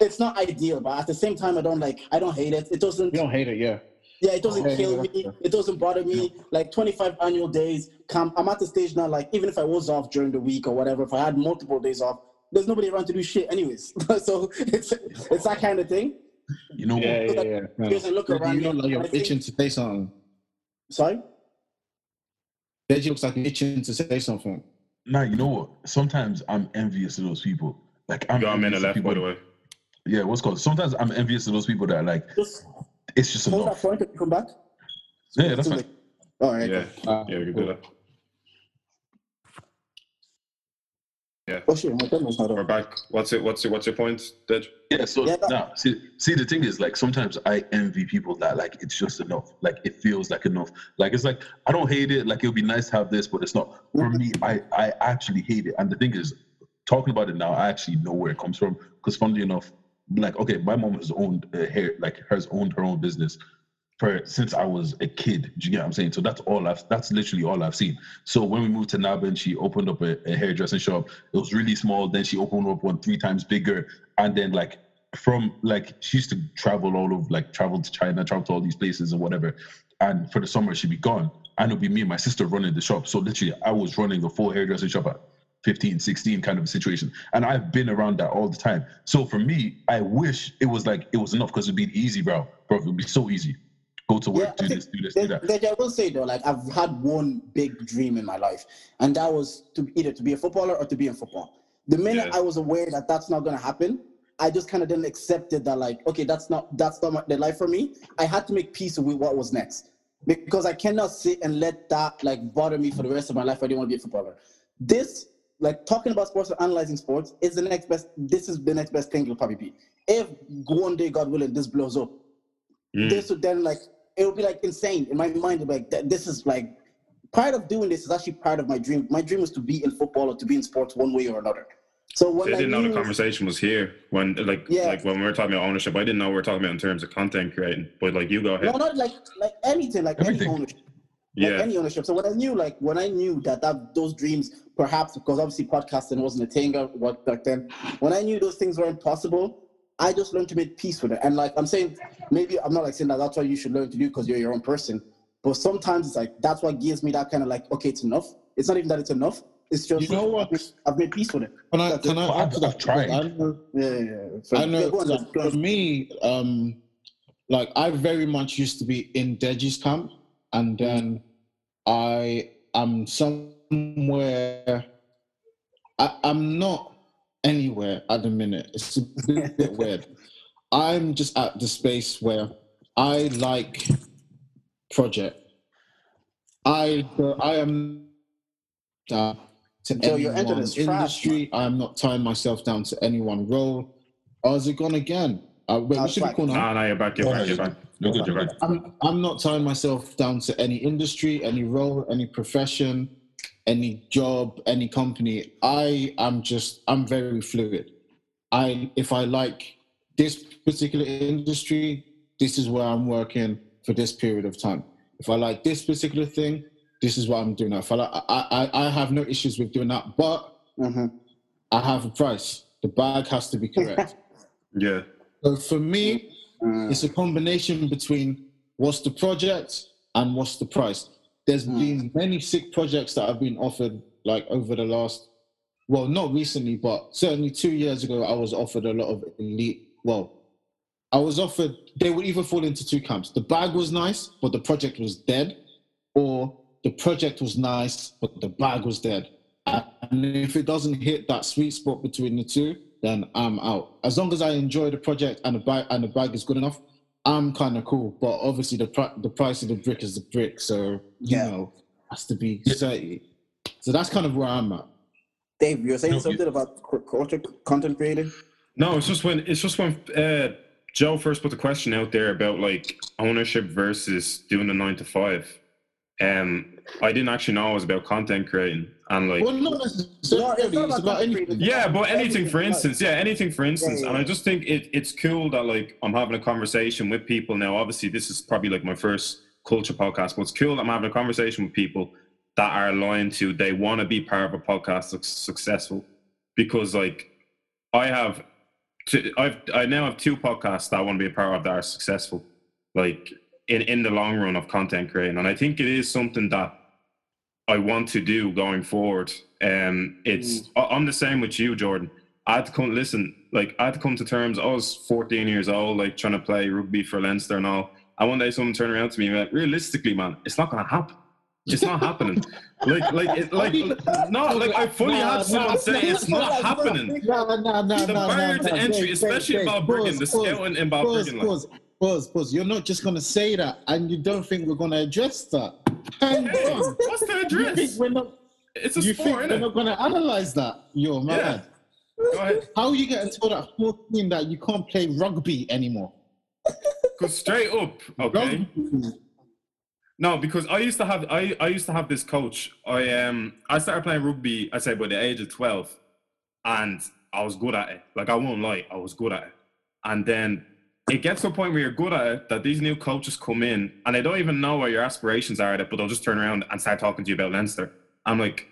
it's not ideal. But at the same time, I don't like, I don't hate it. It doesn't, You don't hate it, yeah. Yeah, it doesn't kill me. It doesn't bother me. Like twenty five annual days, come. I'm at the stage now. Like even if I was off during the week or whatever, if I had multiple days off, there's nobody around to do shit anyways. so it's it's that kind of thing. You know Yeah, what? yeah, yeah. yeah. Because I look around You know, like you're I think- itching to say something. Sorry. Deji looks like itching to say something. Nah, you know what? Sometimes I'm envious of those people. Like I'm You got a minute envious of left, by the way. Yeah, what's called? Sometimes I'm envious of those people that are like Just it's just hold that point and come back. Yeah, that's fine. All right. Yeah, Uh, yeah, we can do that. Oh shit, my camera's not We're back. What's it? What's it? What's your point, Dej? Yeah, so Yeah, that- now see see the thing is like sometimes I envy people that like it's just enough. Like it feels like enough. Like it's like I don't hate it, like it would be nice to have this, but it's not. For me, I I actually hate it. And the thing is, talking about it now, I actually know where it comes from. Because funnily enough, like okay, my mom has owned uh, hair like has owned her own business for since I was a kid. Do you get what I'm saying? So that's all I've that's literally all I've seen. So when we moved to Navan, she opened up a, a hairdressing shop. It was really small. Then she opened up one three times bigger. And then like from like she used to travel all over, like travel to China, travel to all these places and whatever. And for the summer she'd be gone. And it'd be me and my sister running the shop. So literally I was running a full hairdressing shop at 15, 16 kind of a situation. And I've been around that all the time. So for me, I wish it was like it was enough because it'd be easy, bro. Bro, it would be so easy. Go to work, Yeah, do this, do this, do that. I will say though, like I've had one big dream in my life, and that was to either to be a footballer or to be in football. The minute Yeah. I was aware that that's not going to happen, I just kind of then accepted that like, okay, that's not that's not my, the life for me. I had to make peace with what was next because I cannot sit and let that like bother me for the rest of my life. I didn't want to be a footballer. This like talking about sports or analyzing sports is the next best. This is the next best thing it'll probably be. If one day, God willing, this blows up, Mm. this would then like it would be like insane in my mind. Like th- this is like part of doing this is actually part of my dream. My dream was to be in football or to be in sports one way or another. So when I I didn't know the conversation was here when, like, Yeah. like when we were talking about ownership. I didn't know we were talking about in terms of content creating. But like, you go ahead. no, not like like anything, like Everything. any ownership. like yeah, any ownership. So when I knew, like when I knew that that those dreams, perhaps because obviously podcasting wasn't a thing back then. When I knew those things weren't possible, I just learned to make peace with it. And like I'm saying, maybe I'm not like saying that that's what you should learn to do because you're your own person. But sometimes it's like that's what gives me that kind of like, okay, it's enough. It's not even that it's enough. It's just You know what? I've made peace with it. Can I That's can it. I add I've- to that? Tried. I know, Yeah, yeah. yeah. So, I know yeah, on, for me, um, like I very much used to be in Deji's camp, and then I am somewhere. I, I'm not anywhere at the minute. It's a bit, bit weird. I'm just at the space where I like project. I I am down to So you're any into trash, industry. I am not tying myself down to any one role. Oh, is it gone again? Uh, wait, Uh, we should be back. cool now. Nah, nah, you're back. You're Oh, back. You're you're back. You're good, you're good. I'm I'm not tying myself down to any industry, any role, any profession, any job, any company. I am just I'm very fluid. I if I like this particular industry, this is where I'm working for this period of time. If I like this particular thing, this is what I'm doing. If I like, I, I I have no issues with doing that, but Mhm. I have a price. The bag has to be correct. Yeah. so for me, Mm. it's a combination between what's the project and what's the price. There's Hmm. been many sick projects that have been offered like over the last, well, not recently, but certainly two years ago, I was offered a lot of elite. Well, I was offered. They would either fall into two camps. The bag was nice, but the project was dead, or the project was nice, but the bag was dead. And if it doesn't hit that sweet spot between the two, then I'm out. As long as I enjoy the project and the bag and the bag is good enough, I'm kind of cool. But obviously, the pri- the price of the brick is the brick, so you Yeah. know has to be thirty. So that's kind of where I'm at. Dave, you're saying No, you- something about c- culture, content creating? No, it's just when it's just when uh, Joe first put the question out there about like ownership versus doing the nine to five. Um, I didn't actually know it was about content creating and like. Well, not necessarily. it's not It's about about anything. Yeah, but anything for instance, yeah, anything for instance, yeah, and I just think it, it's cool that like I'm having a conversation with people now. Obviously, this is probably like my first culture podcast, but it's cool that I'm having a conversation with people that are aligned to they want to be part of a podcast that's successful because like I have two, I've I now have two podcasts that I want to be a part of that are successful like in in the long run of content creating. And I think it is something that I want to do going forward. Um it's I- I'm the same with you Jordan. I had to come listen like I had to come to terms. I was 14 years old like trying to play rugby for Leinster and all. And one day someone turned around to me and went realistically man it's not gonna happen. It's not happening. Like, like, it, like, no, like I fully Nah, had someone nah, say it's not happening. No, no, no, The barrier to entry, especially in wait. Balbriggan, the scouting in Balbriggan, like, pause, pause. You're not just gonna say that, and you don't think we're gonna address that. Hang hey, on. what's the You think address? we're not? It's a You think sport, we're innit? not gonna analyze that? You're mad. Go ahead. How are you getting told at 14 that you can't play rugby anymore? Go straight up, okay? Rugby. No, because I used to have I, I used to have this coach. I um I started playing rugby. I say by the age of twelve, and I was good at it. Like I won't lie, I was good at it. And then it gets to a point where you're good at it that these new coaches come in and they don't even know what your aspirations are at it, but they'll just turn around and start talking to you about Leinster. I'm like,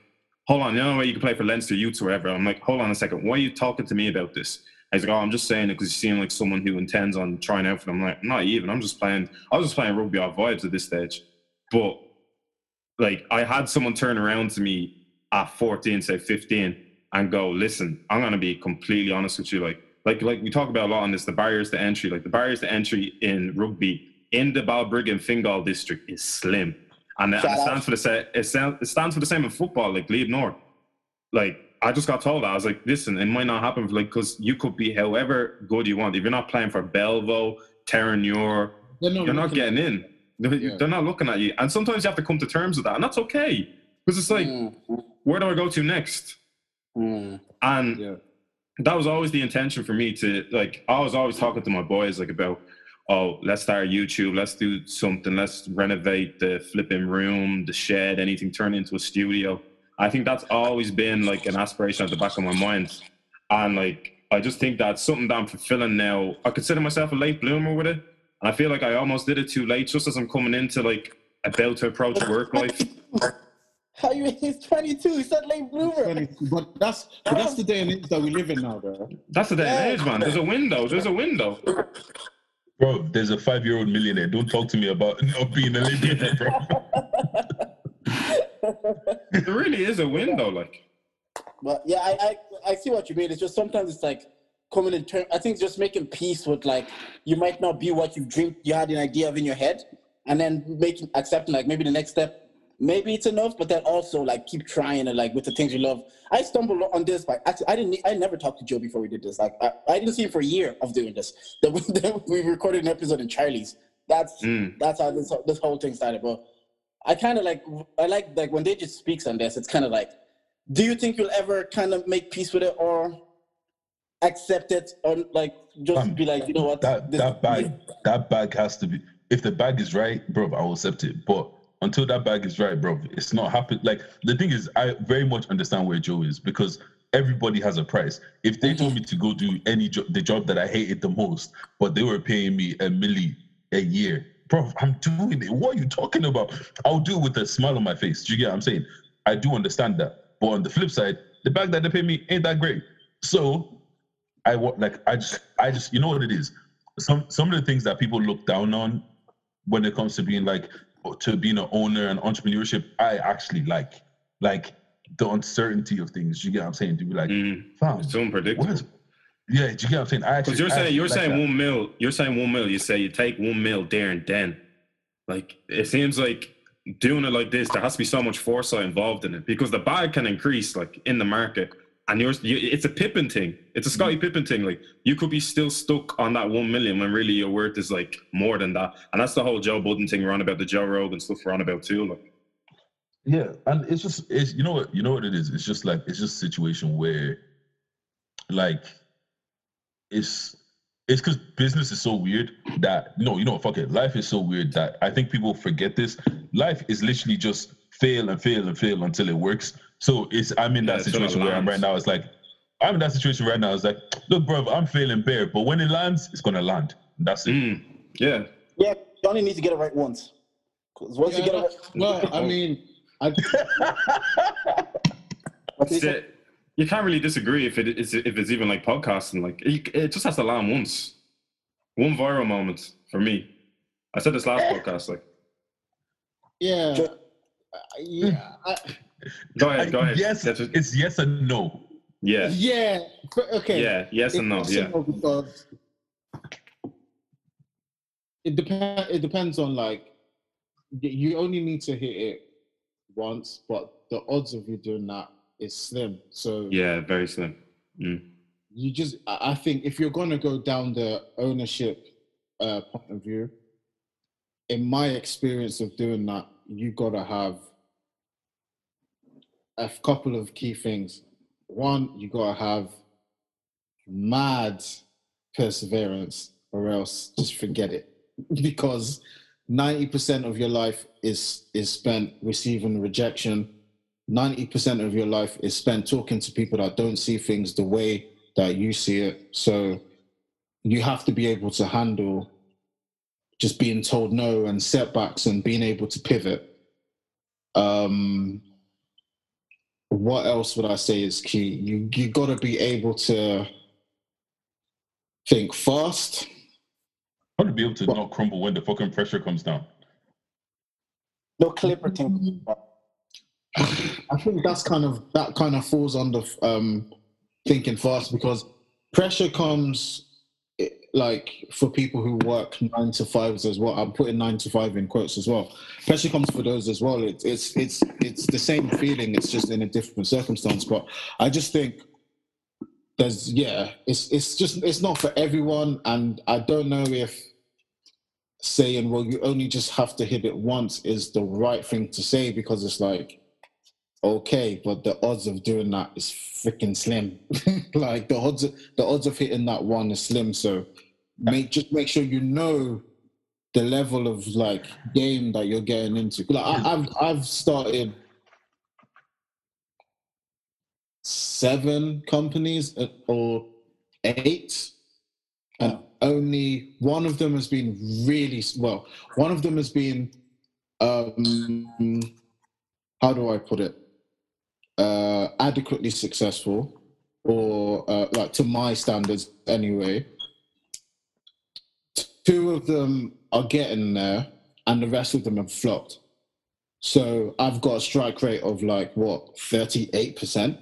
hold on, you know where you can play for Leinster youths or whatever. I'm like, hold on a second, why are you talking to me about this? He's like, oh, I'm just saying it because you seem like someone who intends on trying out for them. I'm like, not even. I'm just playing. I was just playing rugby off vibes at this stage. But like, I had someone turn around to me at 14, say 15, and go, listen, I'm gonna be completely honest with you. Like, like, like we talk about a lot on this, the barriers to entry. Like the barriers to entry in rugby in the Balbriggan Fingal district is slim, and, it- and it stands for the same. It, sound- it stands for the same in football, like Leave North. Like I just got told, I was like, listen, it might not happen, like because you could be however good you want. If you're not playing for Belvo, Terenure, you're not getting in. They're, Yeah. they're not looking at you, and sometimes you have to come to terms with that, and that's okay because it's like, Mm, where do I go to next? mm. And Yeah. That was always the intention for me to like I was always talking to my boys like about oh let's start YouTube let's do something let's renovate the flipping room the shed anything turn it into a studio. I think that's always been like an aspiration at the back of my mind. And like I just think that's something that I'm fulfilling now. I consider myself a late bloomer with it. And I feel like I almost did it too late just as I'm coming into like about to approach work life How you? He's 22. He said late bloomer. But that's but that's the day and age that we live in now, bro. that's the day and age man there's a window there's a window Bro, there's a five year old millionaire. Don't talk to me about not being a lady, bro. there really is a window like But yeah, I, I I see what you mean. It's just sometimes it's like coming in turn. I think just making peace with like you might not be what you dreamed you had an idea of in your head, and then making accepting like maybe the next step. Maybe it's enough, but then also like keep trying and like with the things you love. I stumbled on this by actually I didn't I never talked to Joe before we did this. Like I, I didn't see him for a year of doing this. That we, that we recorded an episode in Charlie's. That's Mm. that's how this this whole thing started. But I kind of like I like like when they just speaks on this. It's kind of like, do you think you'll ever kind of make peace with it or accept it or like just Um, be like, you know what? That this- that bag, that bag has to be. If the bag is right, bro, I will accept it. But until that bag is right, bro, it's not happening. Like the thing is, I very much understand where Joe is because everybody has a price. If they told me to go do any job, the job that I hated the most, but they were paying me a milli a year, bro, I'm doing it. What are you talking about? I'll do it with a smile on my face. Do you get what I'm saying? I do understand that. But on the flip side, the bag that they pay me ain't that great. So I want like I just I just you know what it is. Some some of the things that people look down on when it comes to being like to being an owner and entrepreneurship, I actually like like the uncertainty of things. You get what I'm saying? To be like, Mm, it's unpredictable. is, yeah, do you get what I'm saying? I Because you're saying you're like saying that. one mil, you're saying one mil. You say you take one mil there and then. Like it seems like doing it like this, there has to be so much foresight involved in it because the bag can increase like in the market, and yours, you, it's a Pippen thing. It's a Scottie mm. Pippen thing. Like you could be still stuck on that one million when really your worth is like more than that, and that's the whole Joe Budden thing we're on about the Joe Rogan stuff we're on about too. Like Yeah, and it's just it's you know what you know what it is. It's just like it's just a situation where, like, it's it's because business is so weird that no, you know, fuck it. Life is so weird that I think people forget this. Life is literally just fail and fail and fail until it works. So it's I'm in that until it situation where I'm right now. It's like I'm in that situation right now. It's like, look, bro, I'm failing bare, but when it lands, it's gonna land. That's it. mm, yeah, yeah, you only need to get it right once. 'Cause once you get it right, well, I mean, I, What is it? you can't really disagree if it is if it's even like podcasting. Like it, it just has to land once, one viral moment for me. I said this last podcast. Like, yeah, Ju- Uh, yeah, I, go ahead, go ahead. Yes, That's it's yes and no. yeah, yeah. but Okay. yeah, yes and no. Yeah, possible Because it depends. It depends on like you only need to hit it once, but the odds of you doing that is slim. So yeah, very slim. Mm. you just I I think if you're gonna go down the ownership uh, point of view, in my experience of doing that, you gotta have a couple of key things. One, you gotta have mad perseverance, or else just forget it. because 90% of your life is is spent receiving rejection. 90% of your life is spent talking to people that don't see things the way that you see it. So you have to be able to handle just being told no and setbacks and being able to pivot. Um, what else would I say is key? You you got to be able to think fast. How to be able to Well- not crumble when the fucking pressure comes down. No clipper thing. I think that's kind of that kind of falls under um, thinking fast because pressure comes like for people who work nine to fives as well. I'm putting nine to five in quotes as well. Pressure comes for those as well. It's it's it's it's the same feeling. It's just in a different circumstance. But I just think there's yeah, it's it's just it's not for everyone, and I don't know if saying well you only just have to hit it once is the right thing to say because it's like okay, but the odds of doing that is freaking slim. like the odds, the odds of hitting that one is slim. So make just make sure you know the level of like game that you're getting into. Like I, I've I've started seven companies uh, or eight, and only one of them has been really well. One of them has been um how do I put it? Uh, adequately successful, or uh, like to my standards anyway. Two of them are getting there, and the rest of them have flopped. So I've got a strike rate of like what thirty-eight percent.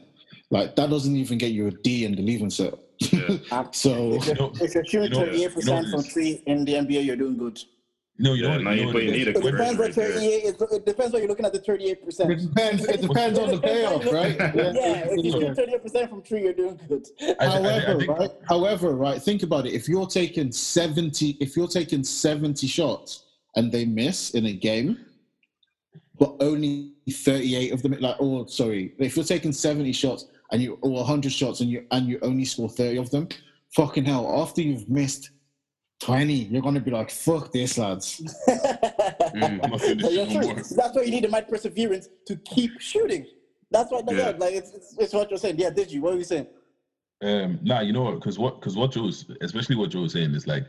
Like that doesn't even get you a D in the leaving cert. Yeah. so If you're, know- if shooting you know- you know 38% from three in the NBA, you're doing good. No, you Yeah, know now what? you- know but you what it need a It depends what Right there. 38 is. It depends what you're looking at the 38%. it depends. It depends on the payoff, right? Yeah, if you Yeah. shoot 38% from three, you're doing good. I, I- I However, think- right? However, right? Think about it. If you're taking seventy, if you're taking seventy shots and they miss in a game, but only thirty-eight of them, like, oh, sorry, if you're taking seventy shots and you or hundred shots and you and you only score thirty of them, fucking hell! After you've missed twenty, you're gonna be like, "Fuck this, lads." Mm. I'm not doing this So you're shit no true. more. That's why you need the mad perseverance to keep shooting. That's what, Yeah. yeah. like it's, it's, it's what you're saying. Yeah, did you? What were you saying? Um, nah, you know what? Because what? Because what Joe's, especially what Joe was saying, is like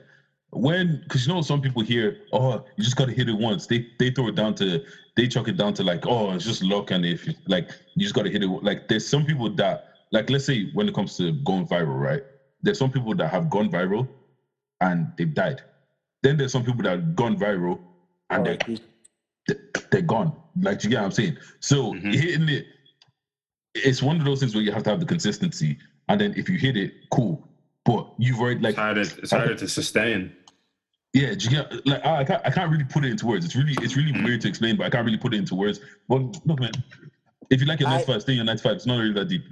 when, because you know, some people hear, oh, you just gotta hit it once. They they throw it down to, they chuck it down to like, oh, it's just luck, and if you, like you just gotta hit it. Like there's some people that, like, let's say when it comes to going viral, right? There's some people that have gone viral, and they've died. Then there's some people that have gone viral, and they're they- they're gone. Like you get what I'm saying. So Mhm. hitting it, it's one of those things where you have to have the consistency, and then if you hit it, cool. But you've already like It's harder, it's harder to sustain. yeah, you get like I I can't I can't really put it into words. It's really it's really Mhm. weird to explain, but I can't really put it into words. But look, man, if you like your I- 95, stay in your 95. It's not really that deep.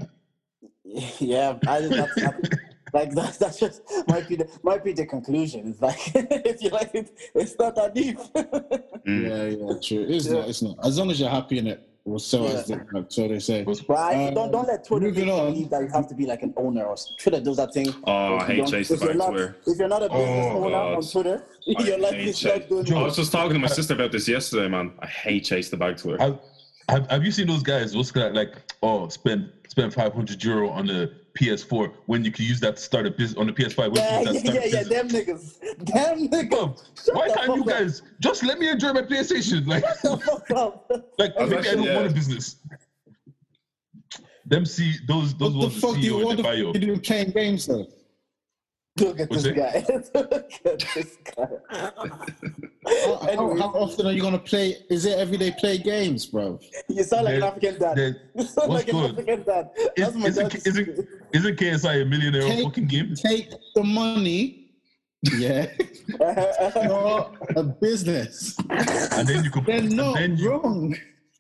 Yeah, I, that's, that's, like that's that's just might be the might be the conclusion. It's like if you like it, it's not that deep. Mm. Yeah, yeah, true. It's Yeah. not. It's not. As long as you're happy in it, well, so as Yeah. the, like, so they say. But But Uh, don't don't let Twitter make you believe that you have to be like an owner or Twitter does that thing. Oh, I hate don't- Chase the if back not, Twitter. If you're not a business Oh, owner God. on Twitter, I your life is Chase. not doing I was just talking to my sister about this yesterday, man. I hate Chase the bag Twitter. have, have have you seen those guys? What's that like? Oh, spend spend 500 euro on the PS4 when you can use that to start a business on the PS5. When Yeah, you yeah, that yeah, start a yeah, them niggas. Them niggas. Bro, why the can't you fuck up. guys just let me enjoy my PlayStation? Like, Shut the fuck up. like I was maybe I don't want a business. Them see those those What ones the fuck do you want the to bio. do playing games though? Look at this guy. Look at this guy. How, how, how often are you gonna play? Is it every day play games, bro? you sound like an African dad. You sound what's like an good? African dad. That's Is, my isn't, dad. isn't, isn't KSI a millionaire Take- fucking game? Take the money, yeah, for a business. And then you could They're not then you, wrong.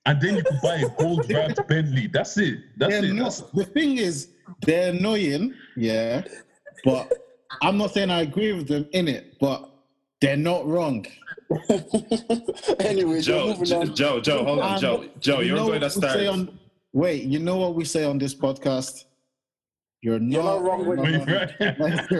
and then you could buy a gold wrapped Bentley. That's it. That's They're it. not. That's, The thing is, they're annoying, yeah, but I'm not saying I agree with them in it, but they're not wrong. anyway, Joe, moving Joe. Joe, Joe, hold on, Joe, Joe, you you're know going to what we say start. on- wait, you know what we say on this podcast? You're not, You're not wrong when You're not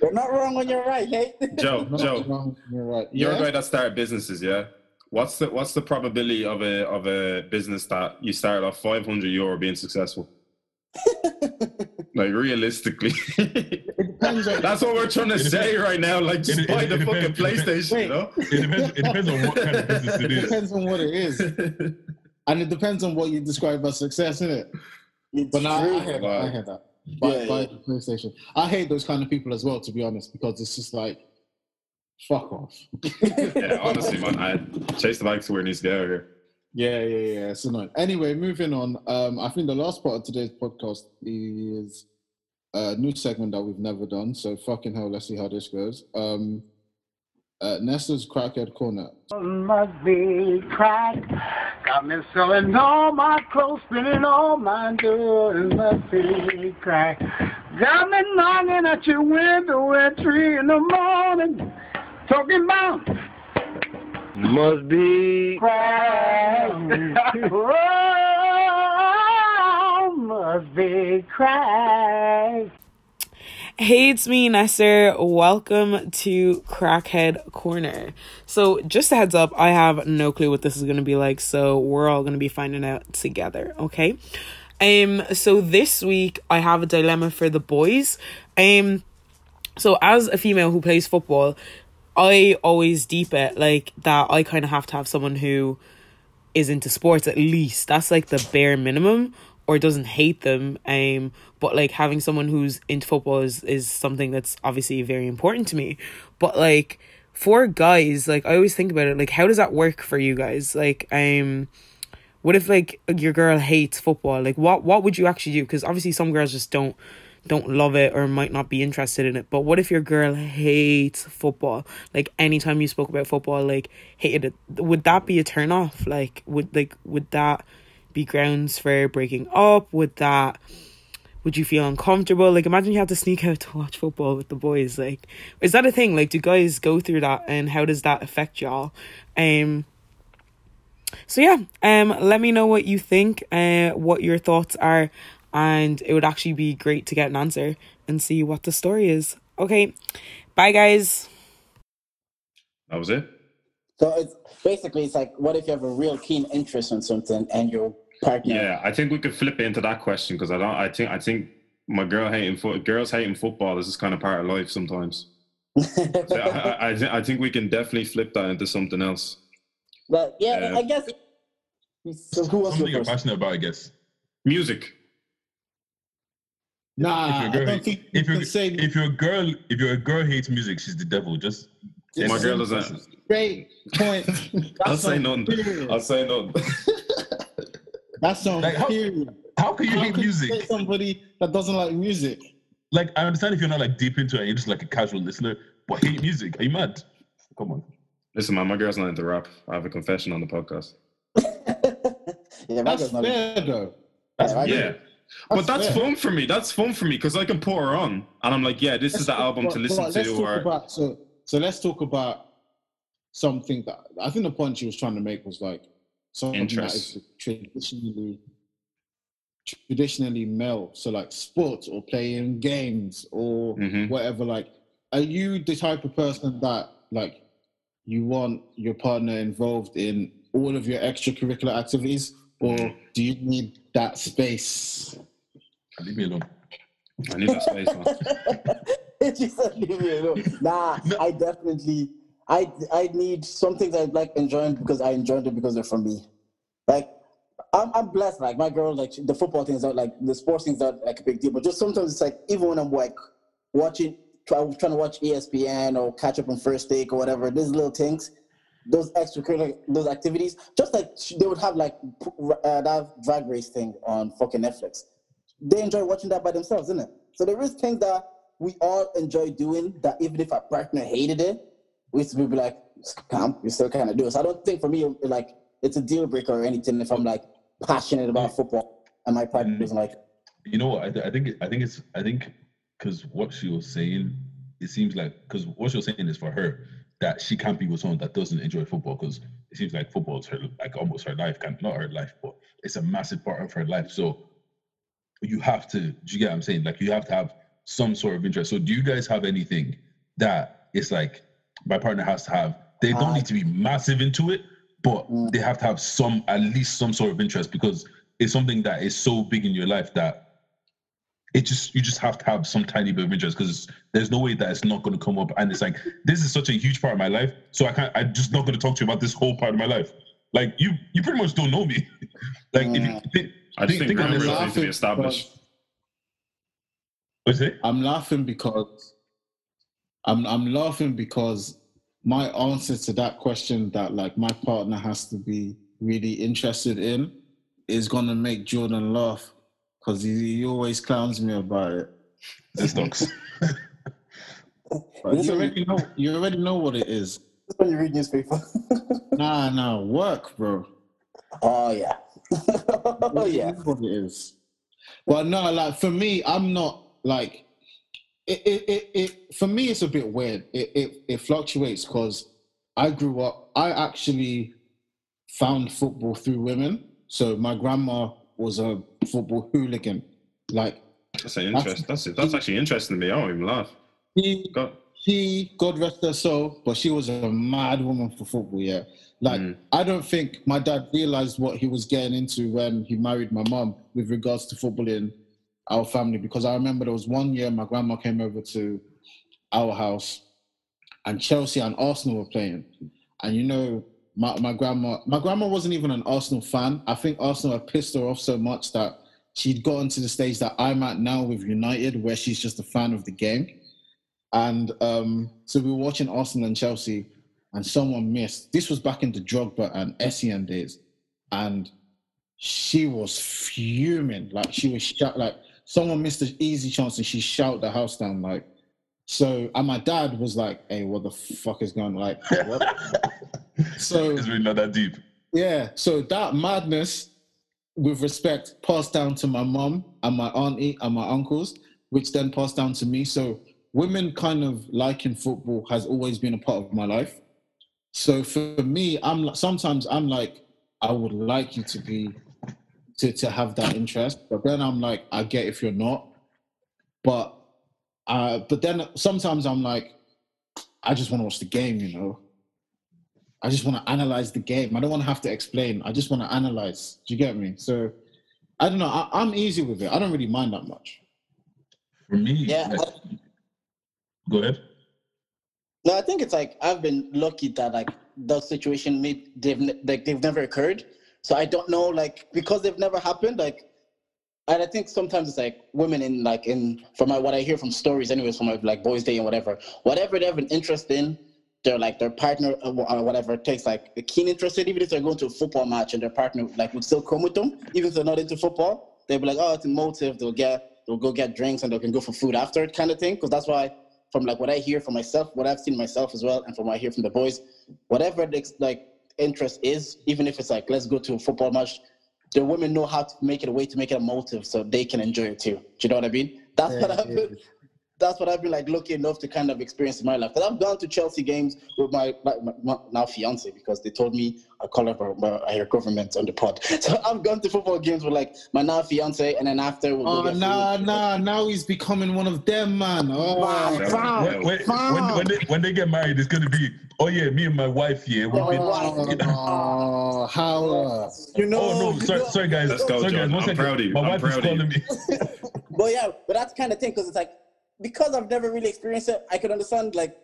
You're not wrong when you're right, hey? Joe, Joe. You're right. you're Yeah? going to start businesses, yeah. What's the what's the probability of a of a business that you start off 500 euro being successful? like realistically, depends on- that's what we're trying to It say right now. Like, just it- buy it the fucking depends- it PlayStation, you know. it depends. It depends on what kind of business it It is. depends on what it is, and it depends on what you describe as success, isn't it? It's But no, I, I hear that. I hear that. Buy, Yeah, buy yeah. the PlayStation. I hate those kind of people as well, to be honest, because it's just like, fuck off. yeah, honestly, man, I chase the bike to where it needs to go here. Yeah, yeah, yeah. It's annoying. Anyway, moving on. Um, I think the last part of today's podcast is a new segment that we've never done. So fucking hell, let's see how this goes. Um, uh, crackhead corner. must be crack. Got me selling all my clothes, spinning all my doors. Must be crack. Got me knocking at your window at three in the morning, talking about must be crack. oh, must be crack. Hey, it's me, Nessa. Welcome to Crackhead Corner. So, just a heads up, I have no clue what this is going to be like, so we're all going to be finding out together, okay? Um, so this week I have a dilemma for the boys. Um, so as a female who plays football, I always deep it like that. I kind of have to have someone who is into sports at least. That's like the bare minimum, or doesn't hate them. Um, but like having someone who's into football is is something that's obviously very important to me. But like for guys, like I always think about it. Like how does that work for you guys? Like um. What if like your girl hates football? Like what what would you actually do? Because obviously some girls just don't don't love it or might not be interested in it. But what if your girl hates football? Like anytime you spoke about football, like hated it, would that be a turn off? Like would like would that be grounds for breaking up? Would that would you feel uncomfortable? Like imagine you had to sneak out to watch football with the boys. Like is that a thing? Like do guys go through that and how does that affect y'all? Um so yeah, um, let me know what you think, uh, what your thoughts are, and it would actually be great to get an answer and see what the story is. Okay, bye guys. That was it. So it's basically it's like, what if you have a real keen interest in something and your partner? Yeah, I think we could flip it into that question because I don't. I think I think my girl hating foot, girls hating football is just kind of part of life sometimes. So I, I, I, thi- I think we can definitely flip that into something else. but yeah, Yeah. I guess. So who wants to Something you're passionate about, I guess. Music. Nah, if I your girl, don't hates, think you if your can say if your girl if your girl hates music, she's the devil. Just Just My girl doesn't. straight point. I'll say on nothing. I'll say nothing. That's on Like, how- period. how can you How hate can music? say somebody that doesn't like music? Like I understand if you're not like deep into it, you're just like a casual listener, but hate music. Are you mad? Come on. Listen, man, my girl's not into rap. I have a confession on the podcast. yeah, my That's girl's not- fair though. That's Yeah, Yeah. But that's fair. fun for me. That's fun for me because I can put her on, and I'm like, yeah, this is the album but- to listen let's to. Or about, so so let's talk about something that I think the point she was trying to make was like something Interest. that is traditionally traditionally male. So like sports or playing games or Mhm. whatever. Like, are you the type of person that like you want your partner involved in all of your extracurricular activities, or Mm. do you need that space? Leave me alone. I need that space, man. she said, "Leave me alone." Nah, No. I definitely, I, I need some things I like enjoying because I enjoyed it because they're from me. Like, I'm, I'm blessed. Like my girl, like the football things are like the sports things are like a big deal. But just sometimes it's like even when I'm like watching, try, trying to watch ESPN or catch up on First Take or whatever, these little things, those extracurricular those activities, just like they would have like uh, that drag race thing on fucking Netflix. They enjoy watching that by themselves, isn't it? So there is things that we all enjoy doing that even if our partner hated it, we still be like, camp, we still kind of do it. So I don't think for me, like, it's a deal breaker or anything if I'm like passionate about football and my partner Mm. doesn't like it. You know what? I, th- I think I think it's I think because what she was saying, it seems like because what she was saying is for her that she can't be with someone that doesn't enjoy football because it seems like football is her like almost her life, kind not her life, but it's a massive part of her life. So you have to, do you get what I'm saying? Like you have to have some sort of interest. So do you guys have anything that it's like my partner has to have? They don't need to be massive into it, but Mm. they have to have some at least some sort of interest because it's something that is so big in your life that it just you just have to have some tiny bit of interest because there's no way that it's not going to come up. And it's like this is such a huge part of my life so i can't i'm just not going to talk to you about this whole part of my life. Like you you pretty much don't know me. Like if you mm. think, I just Think- think, think of boundaries need to be established. what's it? I'm laughing because I'm I'm laughing because my answer to that question that like my partner has to be really interested in is gonna make Jordan laugh because he, he always clowns me about it. the stocks But This you already know you already know what it is. Just when you read newspaper. Nah, nah, work, bro. oh yeah. oh yeah. know what it is. Well, no, like for me, I'm not like it. It, it, it for me, it's a bit weird. It it, it fluctuates because I grew up. I actually found football through women. So my grandma was a football hooligan. Like That's an interest. That's that's actually interesting to me. I don't even laugh. she, Go. she, God rest her soul, but she was a mad woman for football. Yeah, like Mm. I don't think my dad realized what he was getting into when he married my mom with regards to football in our family. Because I remember there was one year my grandma came over to our house, and Chelsea and Arsenal were playing, and you know. My, my grandma my grandma wasn't even an Arsenal fan. I think Arsenal had pissed her off so much that she'd gotten to the stage that I'm at now with United, where she's just a fan of the game. And um, so we were watching Arsenal and Chelsea, and someone missed. This was back in the Drogba and Essien days, and she was fuming. Like she was shout, like someone missed an easy chance, and she shouted the house down. Like so, and my dad was like, "Hey, what the fuck is going on?" Like? so it's really not that deep yeah, so that madness, with respect, passed down to my mom and my auntie and my uncles, which then passed down to me. So women kind of liking football has always been a part of my life. So for me, I'm sometimes I'm like, I would like you to be to to have that interest, but then I'm like, I get if you're not, but uh, but then sometimes I'm like, I just want to watch the game, you know. I just want to analyze the game. I don't want to have to explain. I just want to analyze. Do you get me? So I don't know. I, I'm easy with it. I don't really mind that much. for me Yeah. like- go ahead No, I think it's like I've been lucky that like those situation made they've like they've never occurred. So I don't know like because they've never happened. Like, and I think sometimes it's like women in like in from my, what I hear from stories, anyways, from my, like boys' day and whatever, whatever they have an interest in, they're like their partner or wha- or whatever takes like a keen interest in. Even if they're going to a football match and their partner like would still come with them, even if they're not into football, they'll be like, oh, it's a motive. They'll get they'll go get drinks and they can go for food after it, kind of thing. Because that's why from like what I hear from myself, what I've seen myself as well, and from what I hear from the boys, whatever the like interest is, even if it's like let's go to a football match, the women know how to make it a way to make it a motive so they can enjoy it too. Do you know what I mean? That's what I've been. That's what I've been like lucky enough to kind of experience in my life. Because I've gone to Chelsea games with my, my, my, my now fiance because they told me I call her by, by her government on the pod. So I've gone to football games with like my now fiance, and then after we'll Oh get nah food. nah! Now he's becoming one of them, man. Oh, Wow, Yeah. wow. when, when, when, when, they, when they get married it's gonna be oh yeah me and my wife yeah we've been oh how? Uh, You know, Oh no! Sorry, know- sorry guys. Let's go, sorry guys. One I'm second. proud of you. My I'm wife is proud of calling me. but yeah, but that's kind of thing because it's like because I've never really experienced it, I could understand like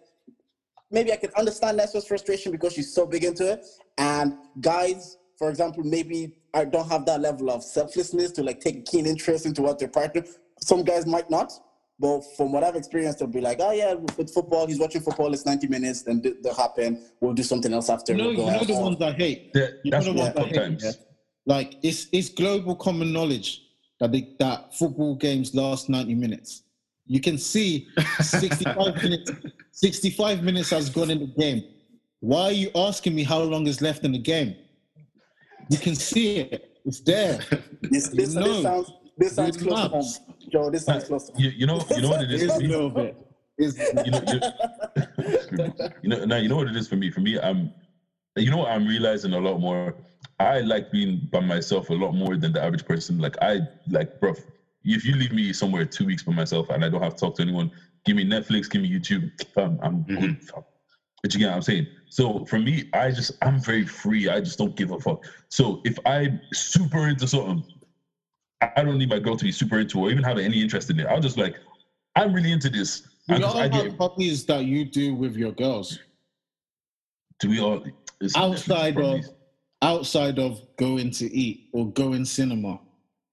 maybe I could understand Nessa's frustration because she's so big into it. And guys, for example, maybe I don't have that level of selflessness to like take keen interest into what their partner. Some guys might not, but from what I've experienced, they'll be like, "Oh yeah, with football, he's watching football. It's ninety minutes, then th- they'll happen. We'll do something else after." You know, we'll you know the ones I hate. That- You know that's the ones I hate, sometimes. yeah? Like it's it's global common knowledge that they, that football games last ninety minutes. You can see sixty-five minutes. Sixty-five minutes has gone in the game. Why are you asking me how long is left in the game? You can see it. It's there. This, this, No. this sounds this sounds Good close to home, maps. Joe. This sounds close to home. You, you know, you know what it It is is for a me. little bit. It's, You know, you, you know, now you know what it is for me. For me, I'm, you know, what I'm realizing a lot more. I like being by myself a lot more than the average person. Like I like, bro. If you leave me somewhere two weeks by myself and I don't have to talk to anyone, give me Netflix, give me YouTube, fam, I'm good. Mm-hmm. Fam. But you get what I'm saying? So for me, I just I'm very free. I just don't give a fuck. So if I'm super into something, I don't need my girl to be super into or even have any interest in it. I'll just like, I'm really into this. And all have get, hobbies that you do with your girls do we all it's outside Netflix, of outside of going to eat or going cinema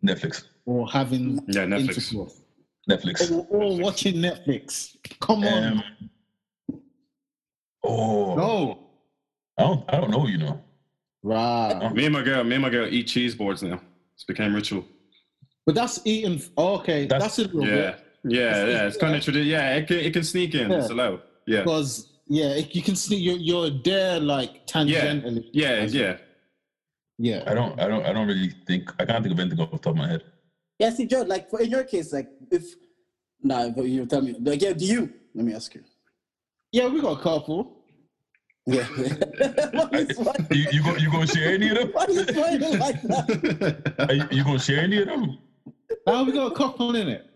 Netflix, or having Yeah, Netflix. intercourse Netflix. or, or watching Netflix. Come on, Um, oh, no, I don't, I don't know. You know, right? Me and my girl, me and my girl eat cheese boards now. It's became ritual. But that's eating. oh, okay, That's- that's, a little Yeah, bit yeah, yeah. It's kind of tradition. Yeah, it can, it can sneak in. It's allowed. Yeah, because yeah, it- you can see you're you're there like tangentially. yeah, yeah. yeah. I don't, I don't, I don't really think. I can't think of anything off the top of my head. Yeah, see, Joe, like for, in your case, like if nah, but you tell me, like yeah, do you? Let me ask you. Yeah, we got a couple. Yeah. what is what? You, you go, you gonna share any of them? Why are you smiling like that? Are you, you gonna share any of them? Now we got a couple in it.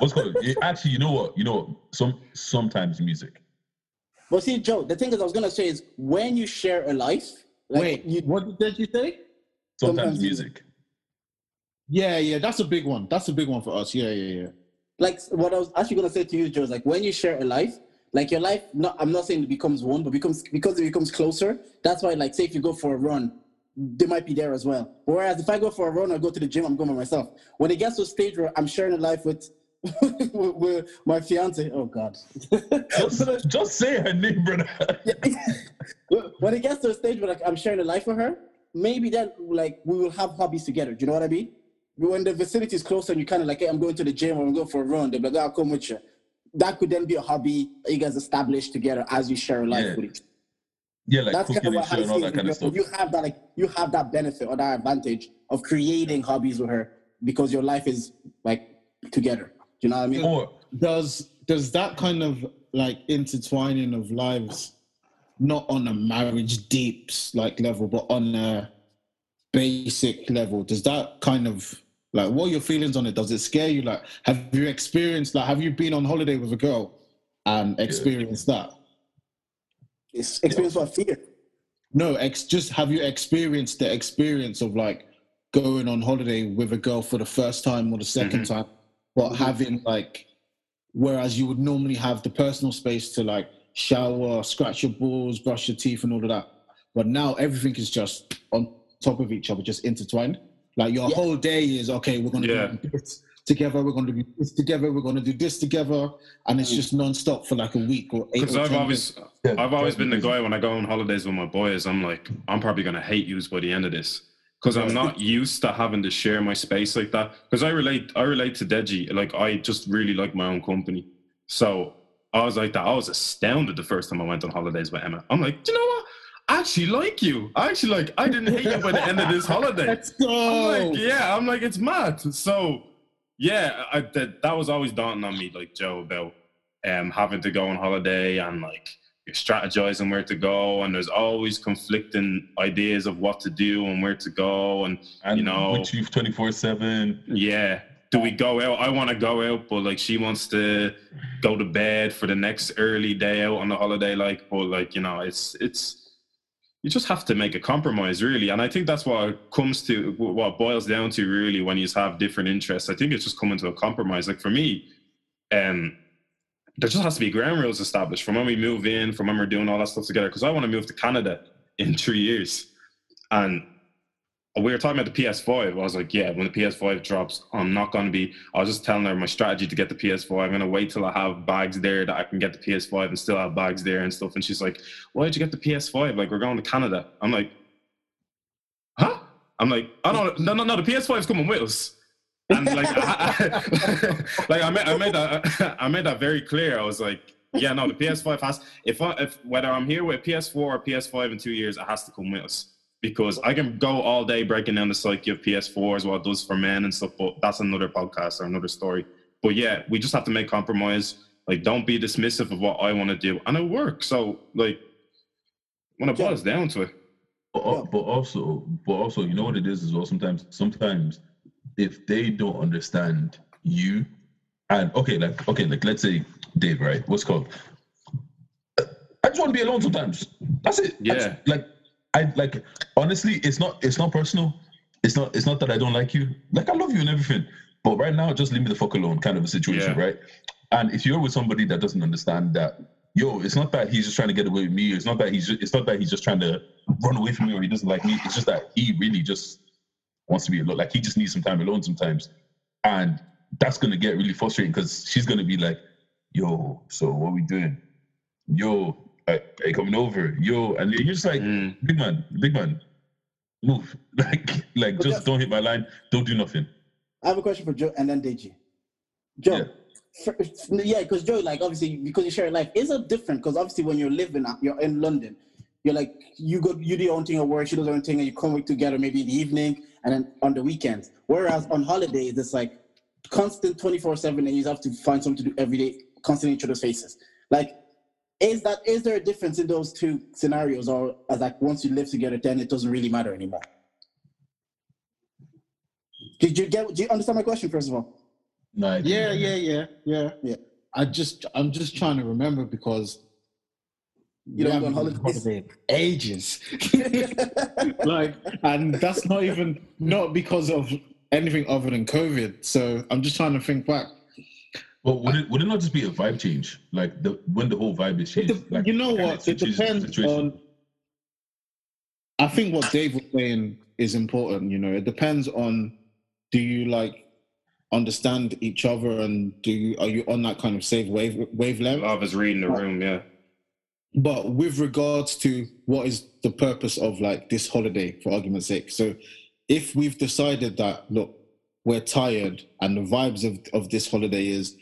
What's called? eh, Actually, you know what? You know what? Some sometimes music. Well, see, Joe, the thing is, I was gonna say is when you share a life, like Wait, you, what did you say? Sometimes, Sometimes music. Yeah, yeah, that's a big one. That's a big one for us. Yeah, yeah, yeah. like what I was actually gonna say to you, Joe, is like when you share a life, like your life. Not, I'm not saying it becomes one, but becomes because it becomes closer. That's why, like, say if you go for a run, they might be there as well. Whereas if I go for a run or go to the gym, I'm going by myself. When it gets to a stage where I'm sharing a life with with, with my fiance, oh god. Just, just say her name, brother. when it gets to a stage where like I'm sharing a life with her, maybe then like we will have hobbies together. Do you know what I mean? When the vicinity is closer and you kind of like, hey, I'm going to the gym or I'm going for a run, they'll be like, "Oh, I'll come with you. That could then be a hobby that you guys establish together as you share a life Yeah. with each. Yeah, like That's kind of and what shit I and all see. that kind of stuff. You have that like you have that benefit or that advantage of creating hobbies with her because your life is like together. Do you know what I mean? Or Does does that kind of like intertwining of lives, not on a marriage deeps like level, but on a basic level, does that kind of like what are your feelings on it? Does it scare you? Like, have you experienced like have you been on holiday with a girl and experienced that? It's experience what fear. No, ex- just have you experienced the experience of like going on holiday with a girl for the first time or the 2nd mm-hmm. time, but mm-hmm. having like, whereas you would normally have the personal space to like shower, scratch your balls, brush your teeth, and all of that, but now everything is just on top of each other, just intertwined. Like your Yeah. whole day is okay. We're gonna Yeah. do this together. We're gonna do this together. We're gonna do this together, and it's mm. just non-stop for like a week or eight. Because I've 10 always, days. Yeah, I've always been the guy when I go on holidays with my boys. I'm like, I'm probably gonna hate yous by the end of this because I'm not used to having to share my space like that. Because I relate, I relate to Deji. Like I just really like my own company. So I was like that. I was astounded the first time I went on holidays with Emma. I'm like, do you know what? I actually like you. I actually like. I didn't hate you by the end of this holiday. Let's go. I'm like, yeah, I'm like, it's mad. So, yeah, I, that that was always daunting on me, like Joe, about um having to go on holiday and like you're strategizing where to go, and there's always conflicting ideas of what to do and where to go, and and you know, with you twenty four seven. yeah. Do we go out? I want to go out, but like she wants to go to bed for the next early day out on the holiday. Like, but like you know, it's it's you just have to make a compromise, really. And I think that's what comes to, what boils down to, really, when you have different interests. I think it's just coming to a compromise. Like for me, um, there just has to be ground rules established from when we move in, from when we're doing all that stuff together. Because I want to move to Canada in three years, and we were talking about the PS5. I was like, yeah, when the PS5 drops, I'm not going to be. I was just telling her my strategy to get the PS5. I'm going to wait till I have bags there that I can get the PS5 and still have bags there and stuff. And she's like, why did you get the PS5? Like, we're going to Canada. I'm like, huh? I'm like, oh no, no, no, no. The PS5 is coming with us. And like, I, I, like I made, I made that, I made that very clear. I was like, yeah, no, the PS5 has. If I, if whether I'm here with PS4 or PS5 in two years, it has to come with us because I can go all day breaking down the psyche of PS4 as what it does for men and stuff, but that's another podcast or another story. But yeah, we just have to make compromise. Like, don't be dismissive of what I want to do, and it works. So, like, when it Yeah. boils down to it, But, but also, but also, you know what it is as well. Sometimes, sometimes, if they don't understand you, and okay, like okay, like let's say Dave, right? What's called? I just want to be alone sometimes. That's it. Yeah. just- like I like honestly, it's not it's not personal. It's not it's not that I don't like you. Like I love you and everything. But right now, just leave me the fuck alone, kind of a situation, Yeah. right? And if you're with somebody that doesn't understand that, yo, it's not that he's just trying to get away with me. It's not that he's just, it's not that he's just trying to run away from me or he doesn't like me. It's just that he really just wants to be alone. Like he just needs some time alone sometimes, and that's gonna get really frustrating because she's gonna be like, yo, so what we doing? Yo, are are coming over? Yo, and you're just like, Mm. big man, big man, move. Like, like But just don't hit my line. Don't do nothing. I have a question for Joe and then Deji. Joe, Yeah. for- yeah, because Joe, like obviously because you share a life, is it different? Because obviously when you're living, out- you're in London, you're like you go, you do your own thing at work, she does her own thing, and you come work together maybe in the evening and then on the weekends. Whereas on holidays, it's like constant twenty four seven, and you have to find something to do every day, constantly each other's faces. Like, is that is there a difference in those two scenarios, or as like once you live together, then it doesn't really matter anymore? Did you get? Do you understand my question? First of all. No, Yeah, yeah, yeah, yeah, Yeah. I just, I'm just trying to remember because You don't go on haven't holidays? holiday in ages. like, and that's not even not because of anything other than COVID. So I'm just trying to think back. But would it would it not just be a vibe change? Like the when the whole vibe is changed. de- like, you know what? It changes depends on. I think what Dave was saying is important. You know, it depends on do you like understand each other and do you are you on that kind of safe wave wavelength? love is reading the room. Yeah, But with regards to what is the purpose of like this holiday, for argument's sake, so if we've decided that look, we're tired and the vibes of, of this holiday is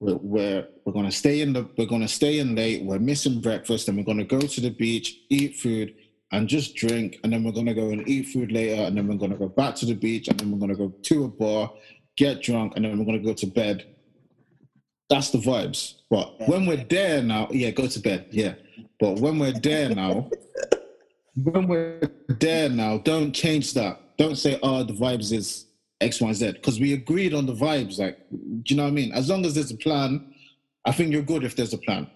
we're, we're we're gonna stay in the we're gonna stay in late, we're missing breakfast, and we're gonna go to the beach, eat food, and just drink, and then we're gonna go and eat food later, and then we're gonna go back to the beach, and then we're gonna go to a bar, get drunk, and then we're gonna go to bed. That's the vibes. But when we're there now, yeah, go to bed, yeah. But when we're there now, when we're there now, don't change that. Don't say, oh, the vibes is X, Y, Z. Because we agreed on the vibes. Like, do you know what I mean? As long as there's a plan, I think you're good if there's a plan.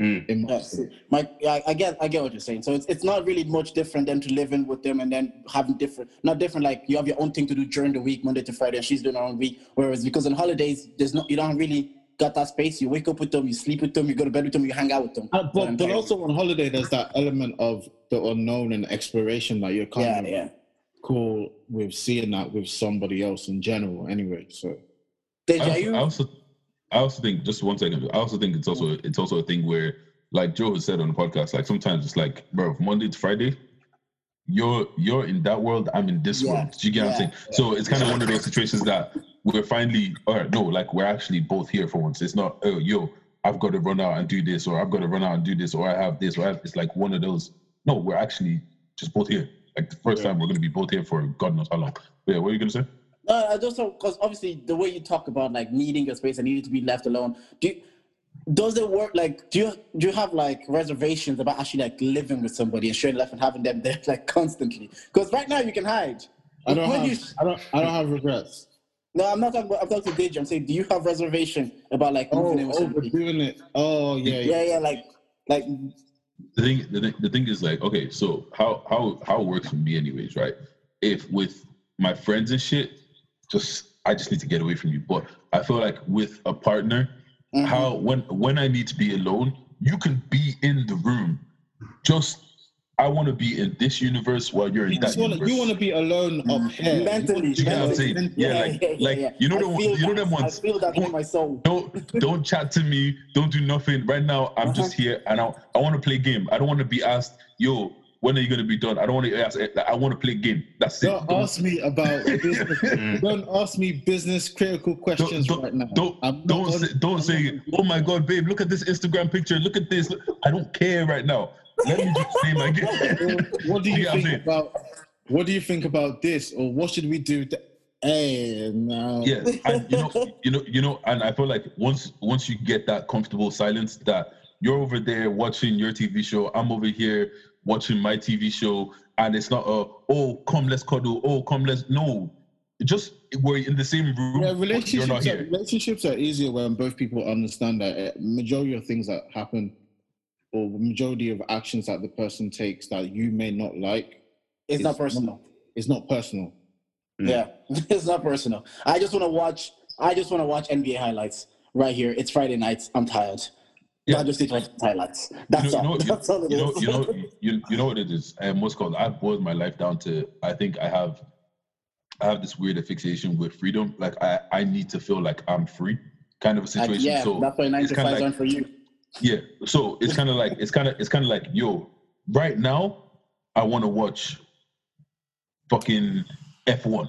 Mm. In my Yes. My, I, I get, I get what you're saying. So it's, it's not really much different than to living with them and then having different, not different. Like you have your own thing to do during the week, Monday to Friday, and she's doing her own week. Whereas because on holidays, there's not, you don't really got that space. You wake up with them, you sleep with them, you go to bed with them, you hang out with them. Uh, but, but also on holiday, there's that element of the unknown and exploration that you're kind yeah, of yeah. Cool with seeing that with somebody else in general. Anyway, so Deji, I also, you? I also, I also think just one second. I also think it's also it's also a thing where, like Joe has said on the podcast, like sometimes it's like, bro, from Monday to Friday, you're you're in that world, I'm in this Yeah, world. Do you get what I'm yeah, saying? So it's kind of one of those situations that we're finally, or no, like we're actually both here for once. It's not, oh, yo, I've got to run out and do this, or I've got to run out and do this, or I have this, or I have, it's like one of those. No, we're actually just both here. Like the first time we're going to be both here for God knows how long. But yeah, what are you going to say? No, I just because obviously the way you talk about like needing your space and needing to be left alone. Do you, does it work? Like, do you do you have like reservations about actually like living with somebody and sharing life and having them there like constantly? Because right now you can hide. I don't When have, you- I don't, I don't have regrets. no, I'm not talking about. I'm talking to Deji. I'm saying, do you have reservation about like Oh, moving in with somebody? overdoing it. Oh yeah, yeah. Yeah, yeah, like like the thing, the, thing- the thing is like, okay, so how how how it works for me, anyways, right? If with my friends and shit, just I just need to get away from you. But I feel like with a partner, Mhm. how when when I need to be alone, you can be in the room. Just I want to be in this universe while you're in You that wanna, universe. you want to be alone up here. mentally. You get what I'm mentally. saying? Yeah, like- like, you know the you know them ones- I feel that in my soul. don't don't chat to me. Don't do nothing. Right now, I'm just Uh-huh. here and I I want to play game. I don't want to be asked, yo, when are you gonna be done? I don't want to ask. I want to play game. That's it. Don't ask me about business. don't ask me business critical questions don't, right now. Don't I'm not don't say, don't say, oh my god, babe, look at this Instagram picture. Look at this. I don't care right now. Let me just play my what do You you get what I'm think saying? about what do you think about this or what should we do to, hey no yeah and you know you know you know and i feel like once once you get that comfortable silence that you're over there watching your tv show i'm over here watching my tv show and it's not a oh come let's cuddle oh come let's no. Just we're in the same room yeah, relationships are, relationships are easier when both people understand that uh, majority of things that happen or the majority of actions that the person takes that you may not like It's not personal. It's not personal. Mm. Yeah, it's not personal. I just want to watch. I just want to watch NBA highlights right here. It's Friday nights. I'm tired. Yeah. I just need to watch highlights. That's you know, all. you know, That's all it you know, is. you know, you, you know what it is. And what's called, I've boiled my life down to. I think I have, I have this weird fixation with freedom. Like I, I need to feel like I'm free, kind of a Like, situation. yeah, so that's why nine it's to five like- aren't for you. Yeah. So it's kind of like it's kind of it's kind of like yo, right now I want to watch fucking F1.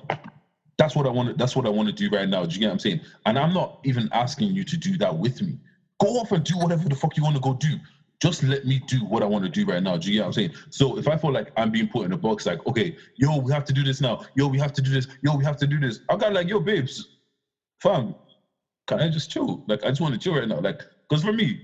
That's what I want that's what I want to do right now. Do you get what I'm saying? And I'm not even asking you to do that with me. Go off and do whatever the fuck you want to go do. Just let me do what I want to do right now. Do you get what I'm saying? So if I feel like I'm being put in a box, like, okay, yo, we have to do this now. Yo, we have to do this. Yo, we have to do this. I got like, yo, babes, fam, can I just chill? Like, I just want to chill right now. Like, because for me,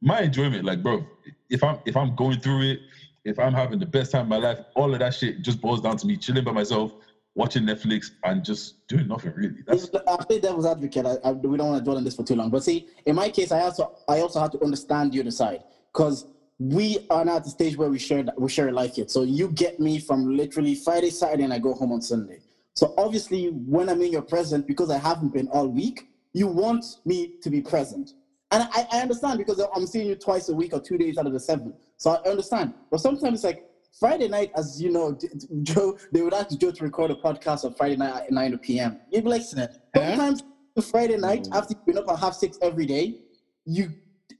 my enjoyment, like, bro, if I'm if I'm going through it, if I'm having the best time of my life, all of that shit just boils down to me chilling by myself, watching Netflix, and just doing nothing really. That's I'll play devil's advocate. I, I, we don't want to dwell on this for too long. But see, in my case, I also I also have to understand the other side because we are not at the stage where we share we share life. So you get me from literally Friday, Saturday, and I go home on Sunday. So obviously, when I'm in your presence, because I haven't been all week, you want me to be present. And I, I understand because I'm seeing you twice a week or two days out of the seven. So I understand. But sometimes it's like Friday night, as you know, Joe, they would ask Joe to record a podcast on Friday night at 9 p.m. You'd be like, eh? sometimes the Friday night, mm. after you've been up at half six every day, you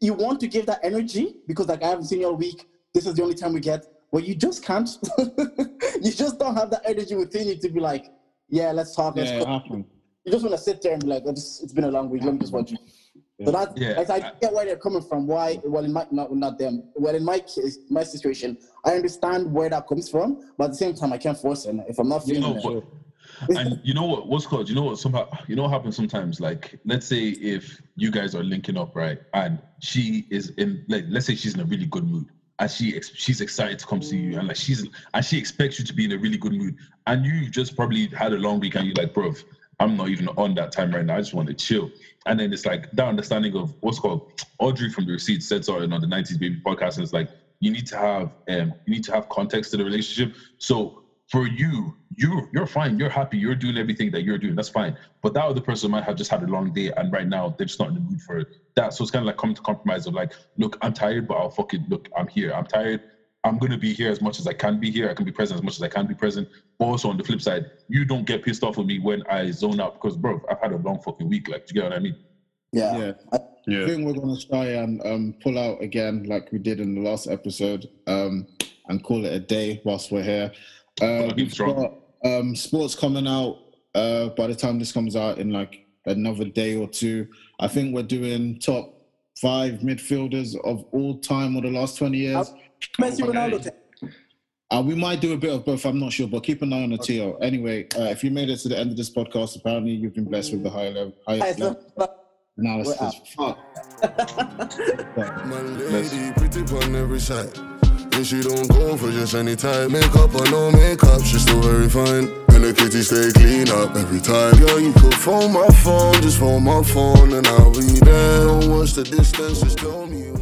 you want to give that energy because like I haven't seen you all week. This is the only time we get. Well, you just can't. you just don't have that energy within you to be like, yeah, let's talk. Let's Yeah, cook. it. You just want to sit there and be like, oh, this, it's been a long week. Let me just watch you. So that, Yeah, I get where they're coming from. Why? Well, in my not not them. Well, in my case, my situation, I understand where that comes from, but at the same time, I can't force it. If I'm not feeling you know, it, and you know what? What's called? You know what? Somehow, you know what happens sometimes. Like, let's say if you guys are linking up, right, and she is in, like, let's say she's in a really good mood, and she ex- she's excited to come see you, and like she's and she expects you to be in a really good mood, and you just probably had a long week, and you're like, bro, I'm not even on that time right now. I just want to chill. And then it's like that understanding of what's called Audrey from the Receipts said something on the 90s Baby podcast, and it's like you need to have um you need to have context to the relationship. So for you, you you're fine, you're happy, you're doing everything that you're doing. That's fine. But that other person might have just had a long day, and right now they're just not in the mood for it. that. So it's kind of like coming to compromise of like, look, I'm tired, but I'll fucking look, I'm here. I'm tired. I'm gonna be here as much as I can be here. I can be present as much as I can be present. But also on the flip side, you don't get pissed off with me when I zone out because, bro, I've had a long fucking week. Like, do you get what I mean? yeah. Yeah. I Yeah. think we're gonna try and um, pull out again, like we did in the last episode, um, and call it a day whilst we're here. Uh, we've strong. got um, sports coming out uh, by the time this comes out in like another day or two. I think we're doing top five midfielders of all time or the last twenty years. Messi, Ronaldo. Uh, we might do a bit of both. I'm not sure, but keep an eye on the TO. Anyway, uh, if you made it to the end of this podcast, apparently you've been blessed with the high level, highest level analysis. Fuck. My lady, pretty on every side. And she don't go for just any type. Makeup or no makeup, she's still very fine. And the kitty stay clean up every time. Girl, you could phone my phone, just phone my phone, and I'll be there. What's the distance? Just tell me.